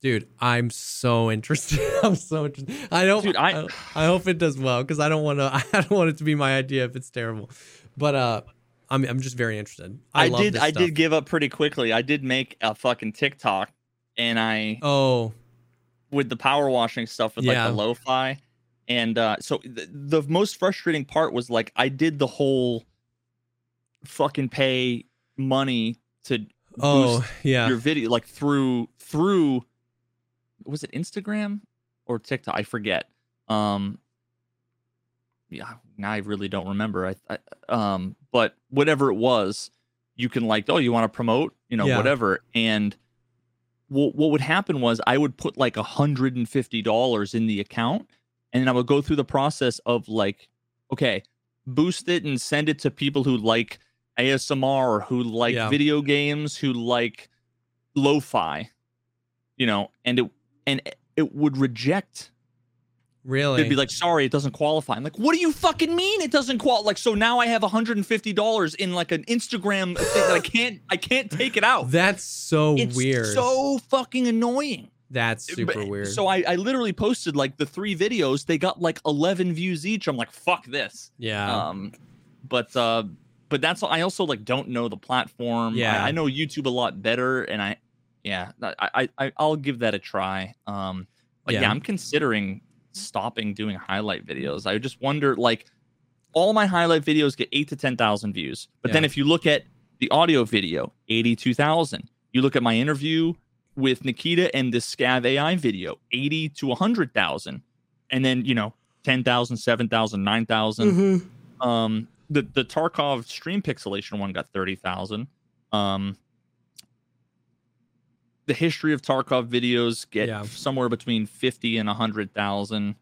dude, I'm so interested. I'm so interested. I don't. Dude, I- I, I hope it does well because I don't want to. I don't want it to be my idea if it's terrible. But uh, I'm I'm just very interested. I, I, did. I did give up pretty quickly. I did make a fucking TikTok, and I Oh, with the power washing stuff with Yeah. like the lo-fi, and uh, so the, the most frustrating part was like I did the whole fucking pay money to oh, yeah. your video like through through was it Instagram or TikTok? I forget. Um yeah, now I really don't remember. I, I um, but whatever it was, you can like, oh, you want to promote, you know, Yeah. whatever. And what what would happen was I would put like a hundred and fifty dollars in the account, and then I would go through the process of like, okay, boost it and send it to people who like ASMR, who like Yeah. video games, who like lo-fi, you know, and it and it would reject Really? They'd be like, sorry, it doesn't qualify. I'm like, what do you fucking mean it doesn't qualify? Like, so now I have $150 in like an Instagram thing that I can't I can't take it out. That's so it's weird. so fucking annoying. That's super weird. So I, I literally posted like the three videos. They got like 11 views each. I'm like, fuck this. yeah. Um, but uh, but that's I also like don't know the platform. Yeah. I, I know YouTube a lot better, and I yeah, I I I'll give that a try. Um, but yeah, Yeah. I'm considering stopping doing highlight videos. I just wonder like all my highlight videos get eight to ten thousand views, but then if you look at the audio video, eighty-two thousand. You look at my interview with Nikita and the Scav AI video, eighty to hundred thousand, and then you know 10,000, 7,000, 9,000 Mhm. um the the tarkov stream pixelation one got 30,000 um the history of tarkov videos get Yeah. somewhere between 50 and 100,000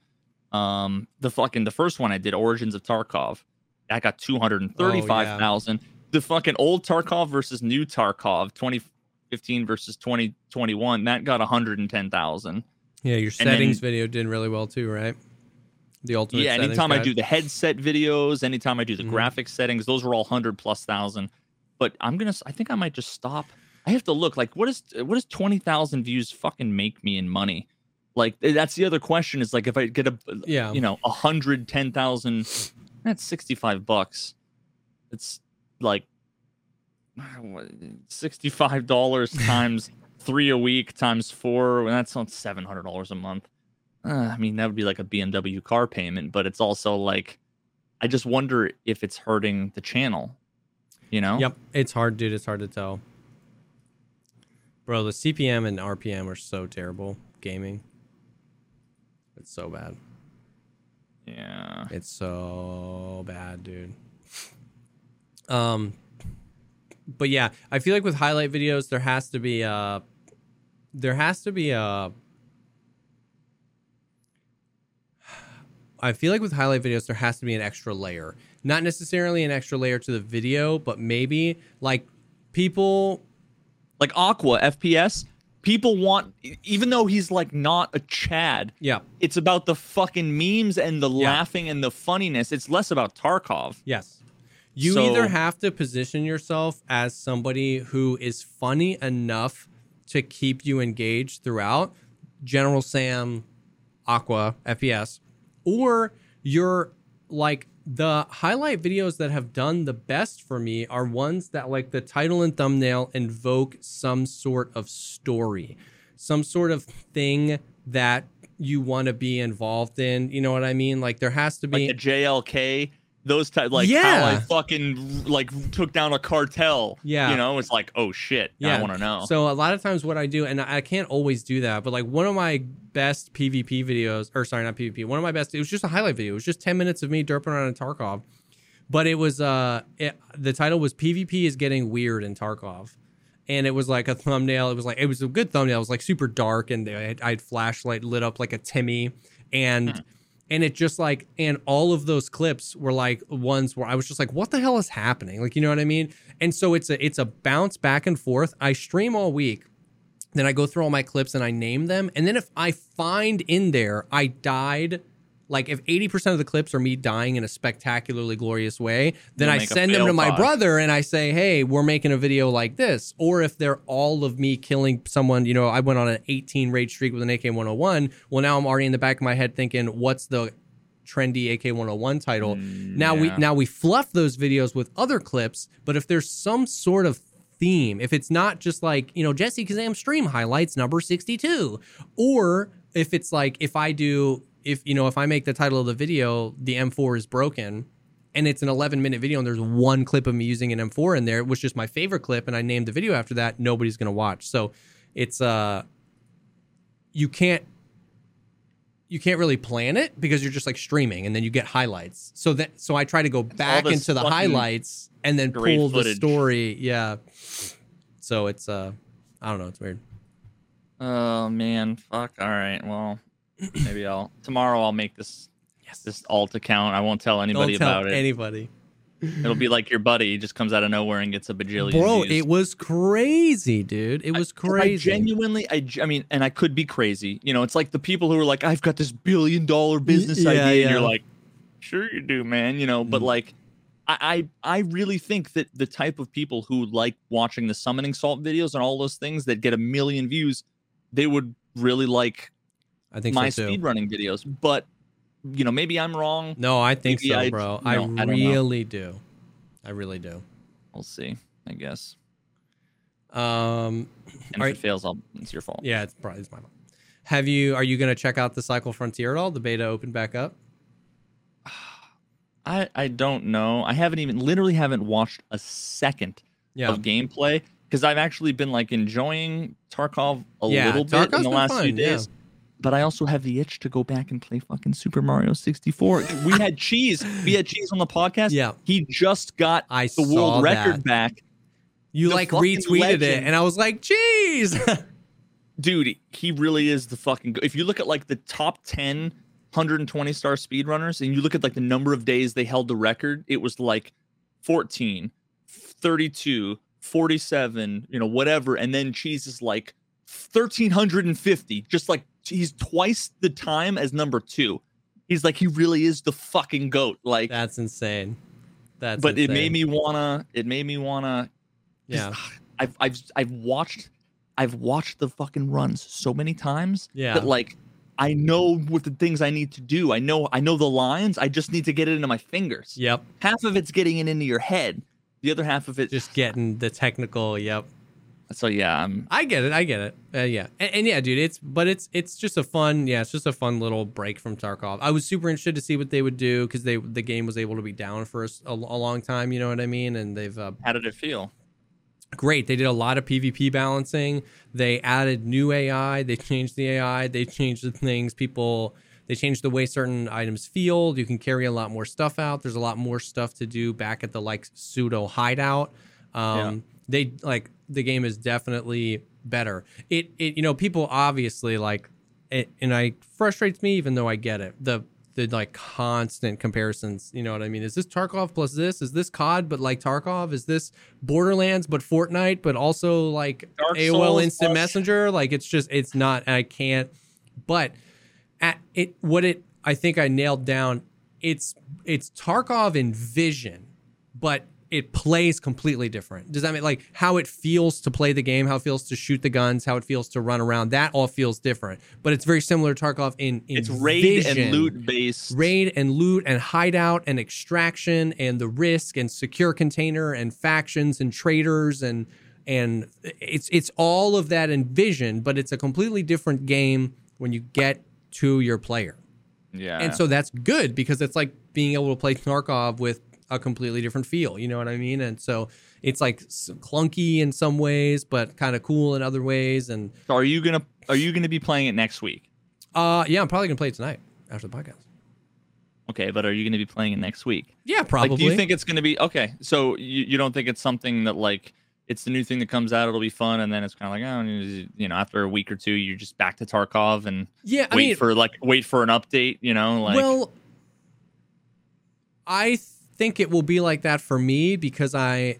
um the fucking the first one i did origins of tarkov that got 235,000 the fucking old tarkov versus new tarkov 2015 versus 2021 that got 110,000 Yeah, your then- settings video did really well too, right? The ultimate. yeah anytime i do the headset videos anytime i do the Mhm. graphic settings those were all 100 plus thousand but i'm gonna I think i might just stop i have to look like what is what does 20000 views fucking make me in money like eh, that's the other question is like if i get a Yeah. you know a hundred ten thousand that's 65 bucks it's like 65 dollars times three a week times four and that's on 700 dollars a month uh, I mean, that would be like a BMW car payment, but it's also like, I just wonder if it's hurting the channel. You know? Yep, it's hard, dude. It's hard to tell. Bro, the CPM and RPM are so terrible. Gaming. It's so bad. Yeah. It's so bad, dude. Um but yeah, I feel like with highlight videos there has to be a there has to be a I feel like with highlight videos there has to be an extra layer. Not necessarily an extra layer to the video, but maybe like people Like Aqua FPS, people want, even though he's like not a Chad, yeah, it's about the fucking memes and the Yeah. laughing and the funniness. It's less about Tarkov. Yes. You So- either have to position yourself as somebody who is funny enough to keep you engaged throughout, General Sam, Aqua, FPS, or you're like the highlight videos that have done the best for me are ones that like the title and thumbnail invoke some sort of story, some sort of thing that you want to be involved in. You know what I mean? Like there has to be Like the JLK, those type, like how Yeah. I fucking like took down a cartel. Yeah. You know, it's like, oh shit. Yeah. I want to know. So a lot of times what I do, and I can't always do that, but like one of my best PvP videos, or sorry, not PvP, one of my best, it was just a highlight video. It was just 10 minutes of me derping around in Tarkov. But it was, uh, it, the title was PvP is getting weird in Tarkov. And it was like a thumbnail. It was like, it was a good thumbnail. It was like super dark and I had, I had flashlight lit up like a Timmy. And, Hmm. And it just like, and all of those clips were like ones where I was just like, what the hell is happening? Like, you know what I mean? And so it's a, it's a bounce back and forth. I stream all week then I go through all my clips and I name them. And then if I find in there I died, like if 80% of the clips are me dying in a spectacularly glorious way, then I send them to my pod. brother and I say, hey, we're making a video like this. Or if they're all of me killing someone, you know, I went on an 18 raid streak with an AK 101. Well, now I'm already in the back of my head thinking, what's the trendy AK 101 title? now we now we fluff those videos with other clips, but if there's some sort of theme, if it's not just like, you know, Jesse Kazam stream highlights number 62, or if it's like if I do if you know, if I make the title of the video, the M4 is broken and it's an 11 minute video and there's one clip of me using an M4 in there, which is just my favorite clip and I named the video after that, nobody's going to watch. So it's uh you can't you can't really plan it because you're just like streaming and then you get highlights. So that so I try to go back into the highlights and then pull the story. Yeah. So it's uh I don't know, it's weird. Oh man, fuck. All right, well, maybe I'll tomorrow. I'll make this Yes. this alt account. I won't tell anybody don't tell about it. anybody. It'll be like your buddy he just comes out of nowhere and gets a bajillion. Bro, views. it was crazy, dude. It was I- crazy. I genuinely, I, I mean, and I could be crazy. You know, it's like the people who are like, I've got this billion dollar business yeah, idea, and you're like, sure you do, man. You know, but Mhm. like, I, I, I really think that the type of people who like watching the summoning salt videos and all those things that get a million views, they would really like I think my so speedrunning videos. But you know, maybe I'm wrong. No, I think Maybe so, I- bro. no, I I really do. I really do. We'll see. I guess. Um And if Alright. it fails, I'll, it's your fault. yeah, it's probably it's my fault. Have you are you gonna check out the Cycle Frontier at all? The beta opened back up? I, I don't know. I haven't even literally haven't watched a second Yeah. of gameplay because I've actually been like enjoying Tarkov a Yeah, little bit Tarkov's in the last few days. yeah. But I also have the itch to go back and play fucking Super Mario 64. we had cheese. We had cheese on the podcast. Yeah. He just got I the world that. record back. You the like retweeted it and I was like, cheese. Dude, he really is the fucking go- if you look at like the top 10 120 star speedrunners and you look at like the number of days they held the record, it was like 14, 32, 47, you know, whatever. And then Cheese is like 1350, just like he's twice the time as number two. He's like, he really is the fucking goat. Like, That's insane. That's but it made me wanna, it made me wanna, Yeah. I've, I've, I've watched, I've watched the fucking runs so many times Yeah. that like, I know what the things I need to do. I know, I know the lines. I just need to get it into my fingers Yep. half of it's getting it into your head the other half of it Just getting the technical, yep. So yeah i'm I get it. I get it. Uh, yeah, and, and yeah, dude. It's but it's it's just a fun. Yeah, it's just a fun little break from Tarkov. I was super interested to see what they would do because they the game was able to be down for a long time. You know what I mean? And they've uh, how did it feel great. They did a lot of PvP balancing. They added new AI. They changed the AI. They changed the things people. They changed the way certain items feel. You can carry a lot more stuff out. There's a lot more stuff to do back at the like pseudo hideout. Um, They like the game is definitely better. It it you know people obviously like it, and I frustrates me even though I get it. The the like constant comparisons. You know what I mean? Is this Tarkov plus this? Is this COD but like Tarkov? Is this Borderlands but Fortnite but also like Dark AOL Souls Instant plus- Messenger? Like it's just it's not. And I can't. But at it, what it I think I nailed down. It's it's Tarkov in vision, but it plays completely different. Does that mean like how it feels to play the game, how it feels to shoot the guns, how it feels to run around? That all feels different, but it's very similar to Tarkov in, in it's raid vision and loot based raid and loot and hideout and extraction and the risk and secure container and factions and traders and and it's it's all of that in vision but it's a completely different game when you get to your player yeah and so that's good because it's like being able to play Tarkov with a completely different feel you know what i mean? And so it's like clunky in some ways but kind of cool in other ways and so are you gonna are you gonna be playing it next week? Uh yeah i'm probably gonna play it tonight after the podcast. Okay but are you gonna be playing it next week? Yeah probably like do you think it's gonna be okay so you, you don't think it's something that like it's the new thing that comes out it'll be fun and then it's kind of like oh you know after a week or two you're just back to tarkov and yeah i wait mean for like wait for an update you know like well, I think it will be like that for me because I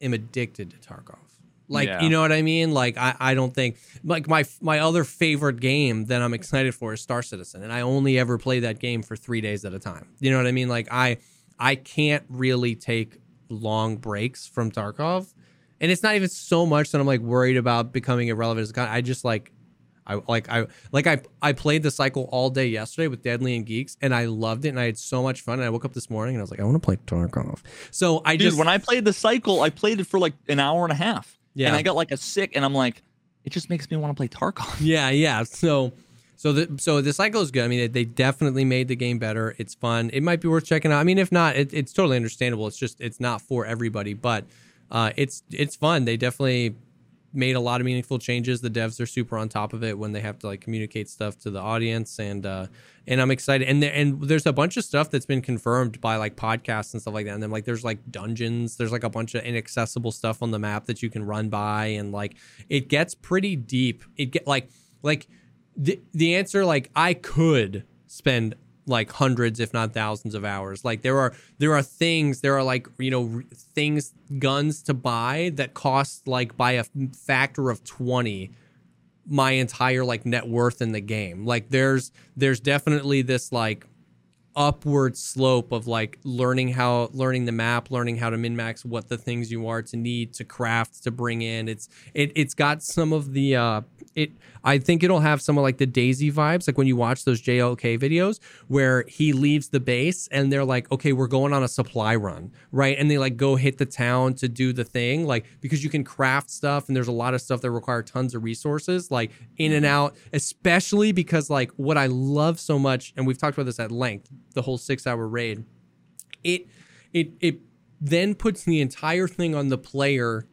am addicted to Tarkov. Like, Yeah. you know what I mean? Like, I, I don't think like my my other favorite game that I'm excited for is Star Citizen, and I only ever play that game for three days at a time. You know what I mean? Like, I I can't really take long breaks from Tarkov, and it's not even so much that I'm like worried about becoming irrelevant as a con. I just like I like I like I I played the cycle all day yesterday with Deadly and Geeks, and I loved it, and I had so much fun. And I woke up this morning and I was like, I want to play Tarkov. So I dude just when i played the cycle i played it for like an hour and a half Yeah. and i got like a sick and i'm like it just makes me want to play tarkov yeah yeah. So so the so the cycle is good. I mean, they- they definitely made the game better. It's fun. It might be worth checking out. I mean, if not, it, it's totally understandable. It's just it's not for everybody, but uh, it's it's fun. They definitely made a lot of meaningful changes. The devs are super on top of it when they have to like communicate stuff to the audience, and uh, and I'm excited. And there, and there's a bunch of stuff that's been confirmed by like podcasts and stuff like that. And then like there's like dungeons, there's like a bunch of inaccessible stuff on the map that you can run by, and like it gets pretty deep. It get like like the the answer like I could spend like hundreds if not thousands of hours. Like there are there are things there are like you know things guns to buy that cost like by a factor of 20 my entire like net worth in the game. Like there's there's definitely this like upward slope of like learning how learning the map learning how to min max what the things you are to need to craft to bring in it's it, it's got some of the uh it I think it'll have some of like the DayZ vibes, like when you watch those JLK videos where he leaves the base and they're like, okay, we're going on a supply run, right? And they like go hit the town to do the thing, like because you can craft stuff and there's a lot of stuff that require tons of resources, like in and out, especially because like what I love so much, and we've talked about this at length, the whole six hour raid, it it it then puts the entire thing on the player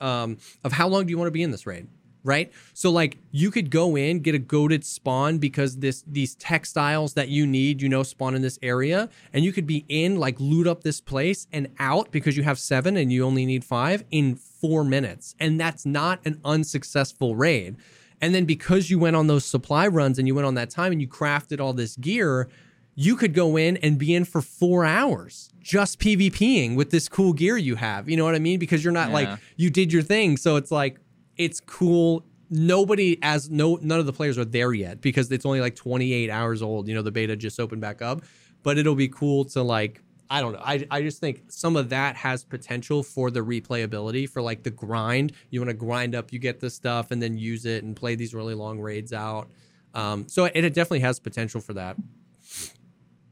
um, of how long do you want to be in this raid right? So like you could go in, get a goaded spawn because this these textiles that you need, you know, spawn in this area, and you could be in like loot up this place and out because you have seven and you only need five in four minutes, and that's not an unsuccessful raid. And then because you went on those supply runs and you went on that time and you crafted all this gear, you could go in and be in for four hours just PvPing with this cool gear you have. You know what I mean? Because you're not yeah. like you did your thing. So it's like it's cool. Nobody as no none of the players are there yet because it's only like 28 hours old. You know, the beta just opened back up, but it'll be cool to like I don't know. I, I just think some of that has potential for the replayability for like the grind. You want to grind up, you get this stuff, and then use it and play these really long raids out. Um, so it, it definitely has potential for that.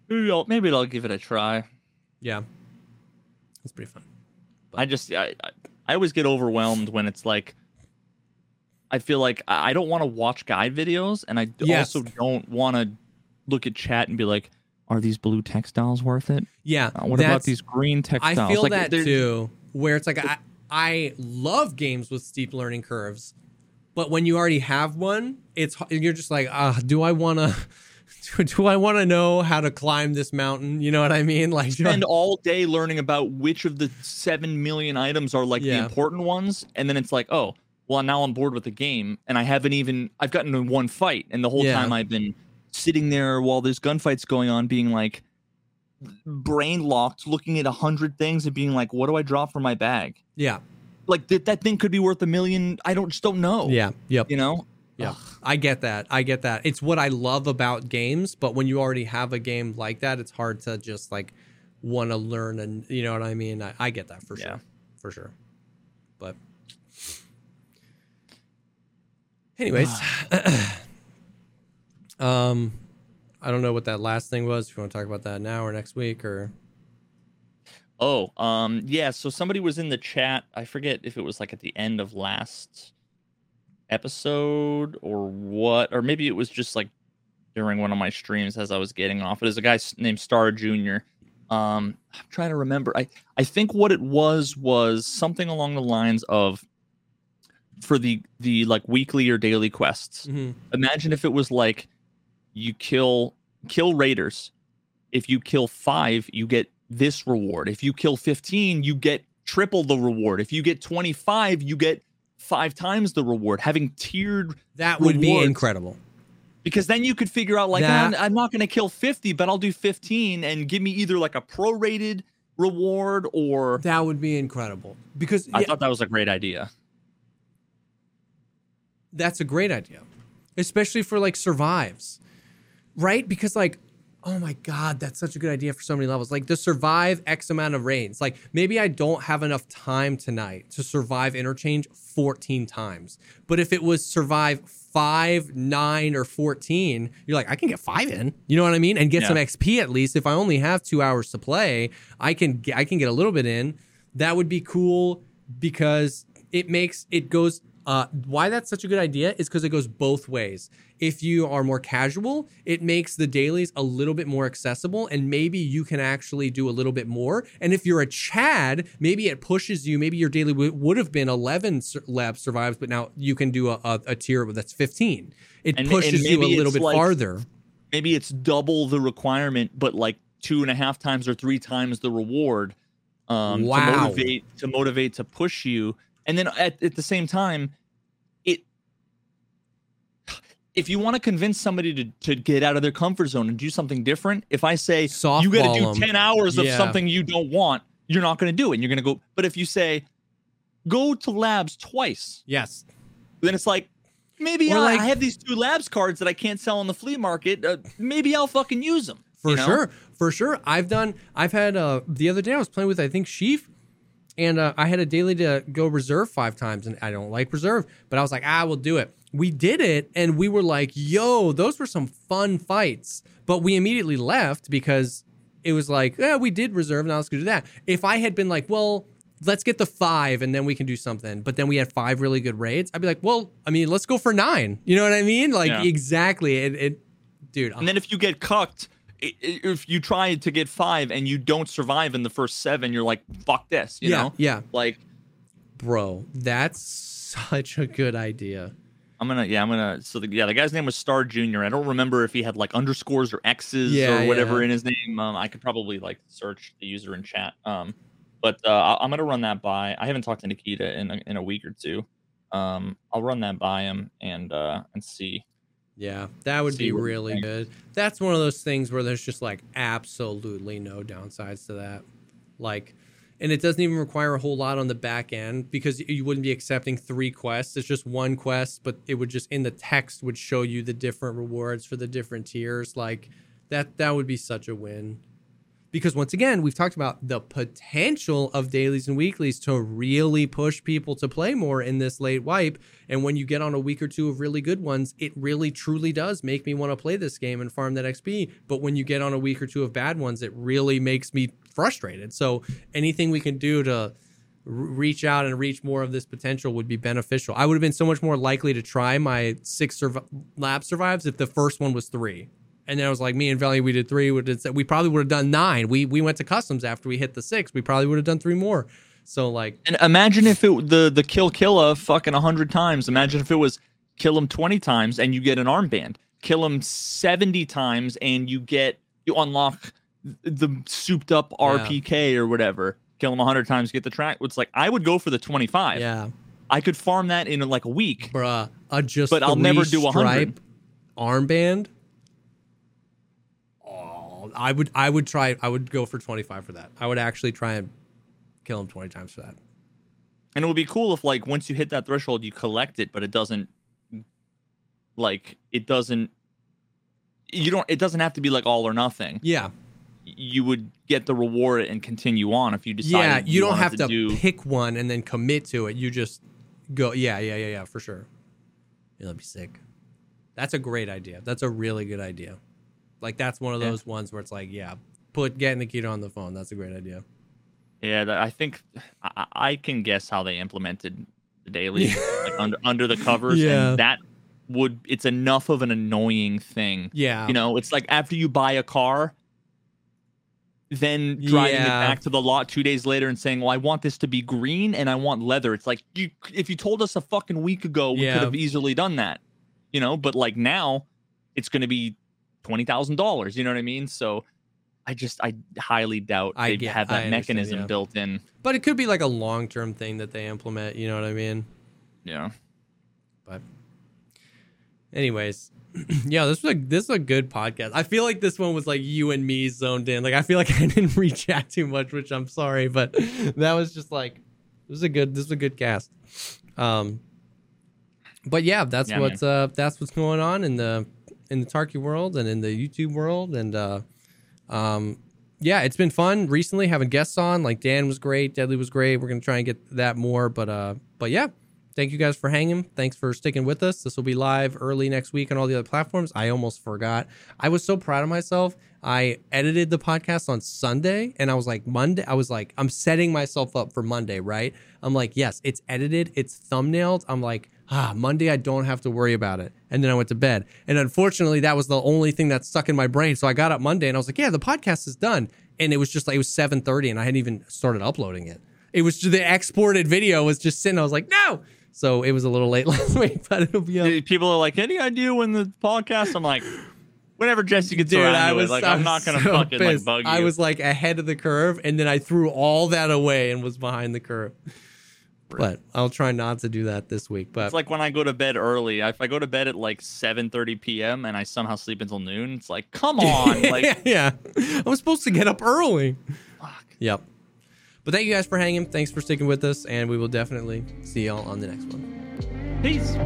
Maybe I'll, maybe I'll give it a try. Yeah, it's pretty fun. But. I just I, I always get overwhelmed when it's like I feel like I don't want to watch guide videos, and I yes. also don't want to look at chat and be like, "Are these blue textiles worth it?" Yeah. Uh, what about these green textiles? I feel like, that too. Where it's like I, I love games with steep learning curves, but when you already have one, it's you're just like, ah, do I want to? do I want to know how to climb this mountain? You know what I mean? Like spend all day learning about which of the seven million items are like yeah. the important ones, and then it's like, oh, well now I'm bored with the game and I haven't even I've gotten in one fight and the whole yeah. time I've been sitting there while there's gunfights going on being like brain locked looking at a hundred things and being like what do I drop for my bag yeah like th- that thing could be worth a million I don't just don't know yeah yep you know yeah, I get that. I get that. It's what I love about games, but when you already have a game like that, it's hard to just like want to learn and you know what I mean. I, I get that for yeah. sure, for sure. But Anyways, um, I don't know what that last thing was. If you want to talk about that now or next week or. Oh, um, yeah. So somebody was in the chat. I forget if it was like at the end of last episode or what, or maybe it was just like during one of my streams as I was getting off. It is a guy named Star Junior. Um, I'm trying to remember. I I think what it was was something along the lines of for the the like weekly or daily quests. Mm-hmm. Imagine if it was like you kill kill raiders. If you kill 5, you get this reward. If you kill 15, you get triple the reward. If you get 25, you get five times the reward. Having tiered that would be incredible. Because then you could figure out like that, I'm, I'm not going to kill 50, but I'll do 15 and give me either like a prorated reward or that would be incredible. Because I yeah, thought that was a great idea that's a great idea, especially for like survives, right? Because like, oh my god, that's such a good idea for so many levels. Like to survive X amount of rains. Like maybe I don't have enough time tonight to survive interchange 14 times, but if it was survive five, nine, or 14, you're like, I can get five in. You know what I mean? And get yeah. some XP at least. If I only have two hours to play, I can get, I can get a little bit in. That would be cool because it makes it goes Uh, why that's such a good idea is because it goes both ways. If you are more casual, it makes the dailies a little bit more accessible, and maybe you can actually do a little bit more. And if you're a Chad, maybe it pushes you. Maybe your daily w- would have been 11 sur- lab survives, but now you can do a, a, a tier that's 15. It And- pushes and you a little bit like- farther. maybe it's double the requirement, but like two and a half times or three times the reward um, Wow. to motivate to motivate to push you. And then at, at the same time, it if you want to convince somebody to, to get out of their comfort zone and do something different, if I say you got to do 10 hours of Yeah. something you don't want, you're not going to do it. And you're going to go. But if you say, go to labs twice, Yes. then it's like, maybe I, like- I have these two labs cards that I can't sell on the flea market. Uh, maybe I'll fucking use them. For you know? sure, for sure. I've done. I've had. Uh, the other day I was playing with I think Sheaf, and uh, I had a daily to go reserve five times, and I don't like reserve, but I was like, ah, we'll do it. We did it, and we were like, yo, those were some fun fights. But we immediately left because it was like, yeah, we did reserve, now let's go do that. If I had been like, well. Let's get the five and then we can do something. But then we had five really good raids. I'd be like, well, I mean, let's go for nine. You know what I mean? Like, Yeah. exactly. It, it dude. And then if you get cucked, i- i- if you try to get five and you don't survive in the first seven, you're like, fuck this. You yeah, know? yeah. Like, Bro, that's such a good idea. I'm gonna, yeah, I'm gonna. So the, yeah, the guy's name was Star Junior. I don't remember if he had like underscores or X's Yeah, or whatever yeah. in his name. Um, I could probably like search the user in chat. Um, but uh, I'm gonna run that by. I haven't talked to Nikita in a, in a week or two. Um, I'll run that by him and uh and see. Yeah, that would be really think. good. That's one of those things where there's just like absolutely no downsides to that. Like, and it doesn't even require a whole lot on the back end because you wouldn't be accepting three quests. It's just one quest, but it would just in the text would show you the different rewards for the different tiers. Like that, that would be such a win. Because once again we've talked about the potential of dailies and weeklies to really push people to play more in this late wipe. And when you get on a week or two of really good ones it really truly does make me want to play this game and farm that xp but when you get on a week or two of bad ones it really makes me frustrated. So anything we can do to reach out and reach more of this potential would be beneficial. I would have been so much more likely to try my six lab survives if the first one was three and then I was like, me and Valley, we did three. We, did, we probably would have done nine. We we went to customs after we hit the six. We probably would have done three more. So like, And imagine if it the the kill killa fucking hundred times. Imagine if it was kill him twenty times and you get an armband. Kill him seventy times and you get you unlock the souped up RPK or whatever. Kill him hundred times, get the track. It's like I would go for the twenty five. yeah, I could farm that in like a week. bruh, a just But I'll never do 100. stripe armband. I would I would try. I would go for twenty five for that. I would actually try and kill him twenty times for that. And it would be cool if like once you hit that threshold, you collect it, but it doesn't like it doesn't. You don't. It doesn't have to be like all or nothing. Yeah, you would get the reward and continue on if you decide. yeah. You, don't wanted have to, do. pick one and then commit to it. You just go. Yeah, yeah, yeah, yeah. For sure. Yeah, that'd be sick. That's a great idea. That's a really good idea. Like that's one of Yeah. those ones where it's like, yeah, put getting the Nikita on the phone. That's a great idea. Yeah, I think I, I can guess how they implemented the daily like under under the covers, Yeah. and that would it's enough of an annoying thing. Yeah. You know, it's like after you buy a car, then driving it back to the lot two days later and saying, "Well, I want this to be green and I want leather." It's like you if you told us a fucking week ago, we Yeah. could have easily done that. You know, but like now, it's going to be twenty thousand dollars. You know what I mean? So. I just I highly doubt I they get- have that mechanism yeah. built in. But it could be like a long term thing that they implement. You know what I mean? Yeah. But, anyways, yeah, this was a this is a good podcast. I feel like this one was like you and me zoned in. Like I feel like I didn't reach chat too much, which I'm sorry, but that was just like this was a good this was a good cast. Um, but yeah, that's Yeah, what's uh that's what's going on in the in the Tarky world and in the YouTube world and uh um yeah, it's been fun recently having guests on. Like Dan was great, Deadly was great. We're gonna try and get that more, but uh, but yeah, thank you guys for hanging. Thanks for sticking with us. This will be live early next week on all the other platforms. I almost forgot. I was so proud of myself. I edited the podcast on Sunday, and I was like Monday. I was like, I'm setting myself up for Monday, right? I'm like, yes, it's edited, it's thumbnailed. I'm like, ah, Monday I don't have to worry about it. And then I went to bed. And unfortunately, that was the only thing that stuck in my brain. So I got up Monday and I was like, yeah, the podcast is done. And it was just like it was 7:30 and I hadn't even started uploading it. It was just, the exported video was just sitting. I was like, no. So it was a little late last week, but it'll be up. People are like, any idea when the podcast? I'm like, whenever Jesse gets Dude, around I was it, like I I'm not gonna so fucking like bug you. I was like ahead of the curve, and then I threw all that away and was behind the curve. But I'll try not to do that this week. But It's like when I go to bed early. If I go to bed at like 7:30 p.m. and I somehow sleep until noon, it's like, come on, like, yeah, I was supposed to get up early. fuck. Yep. But thank you guys for hanging. Thanks for sticking with us, and we will definitely see y'all on the next one. peace.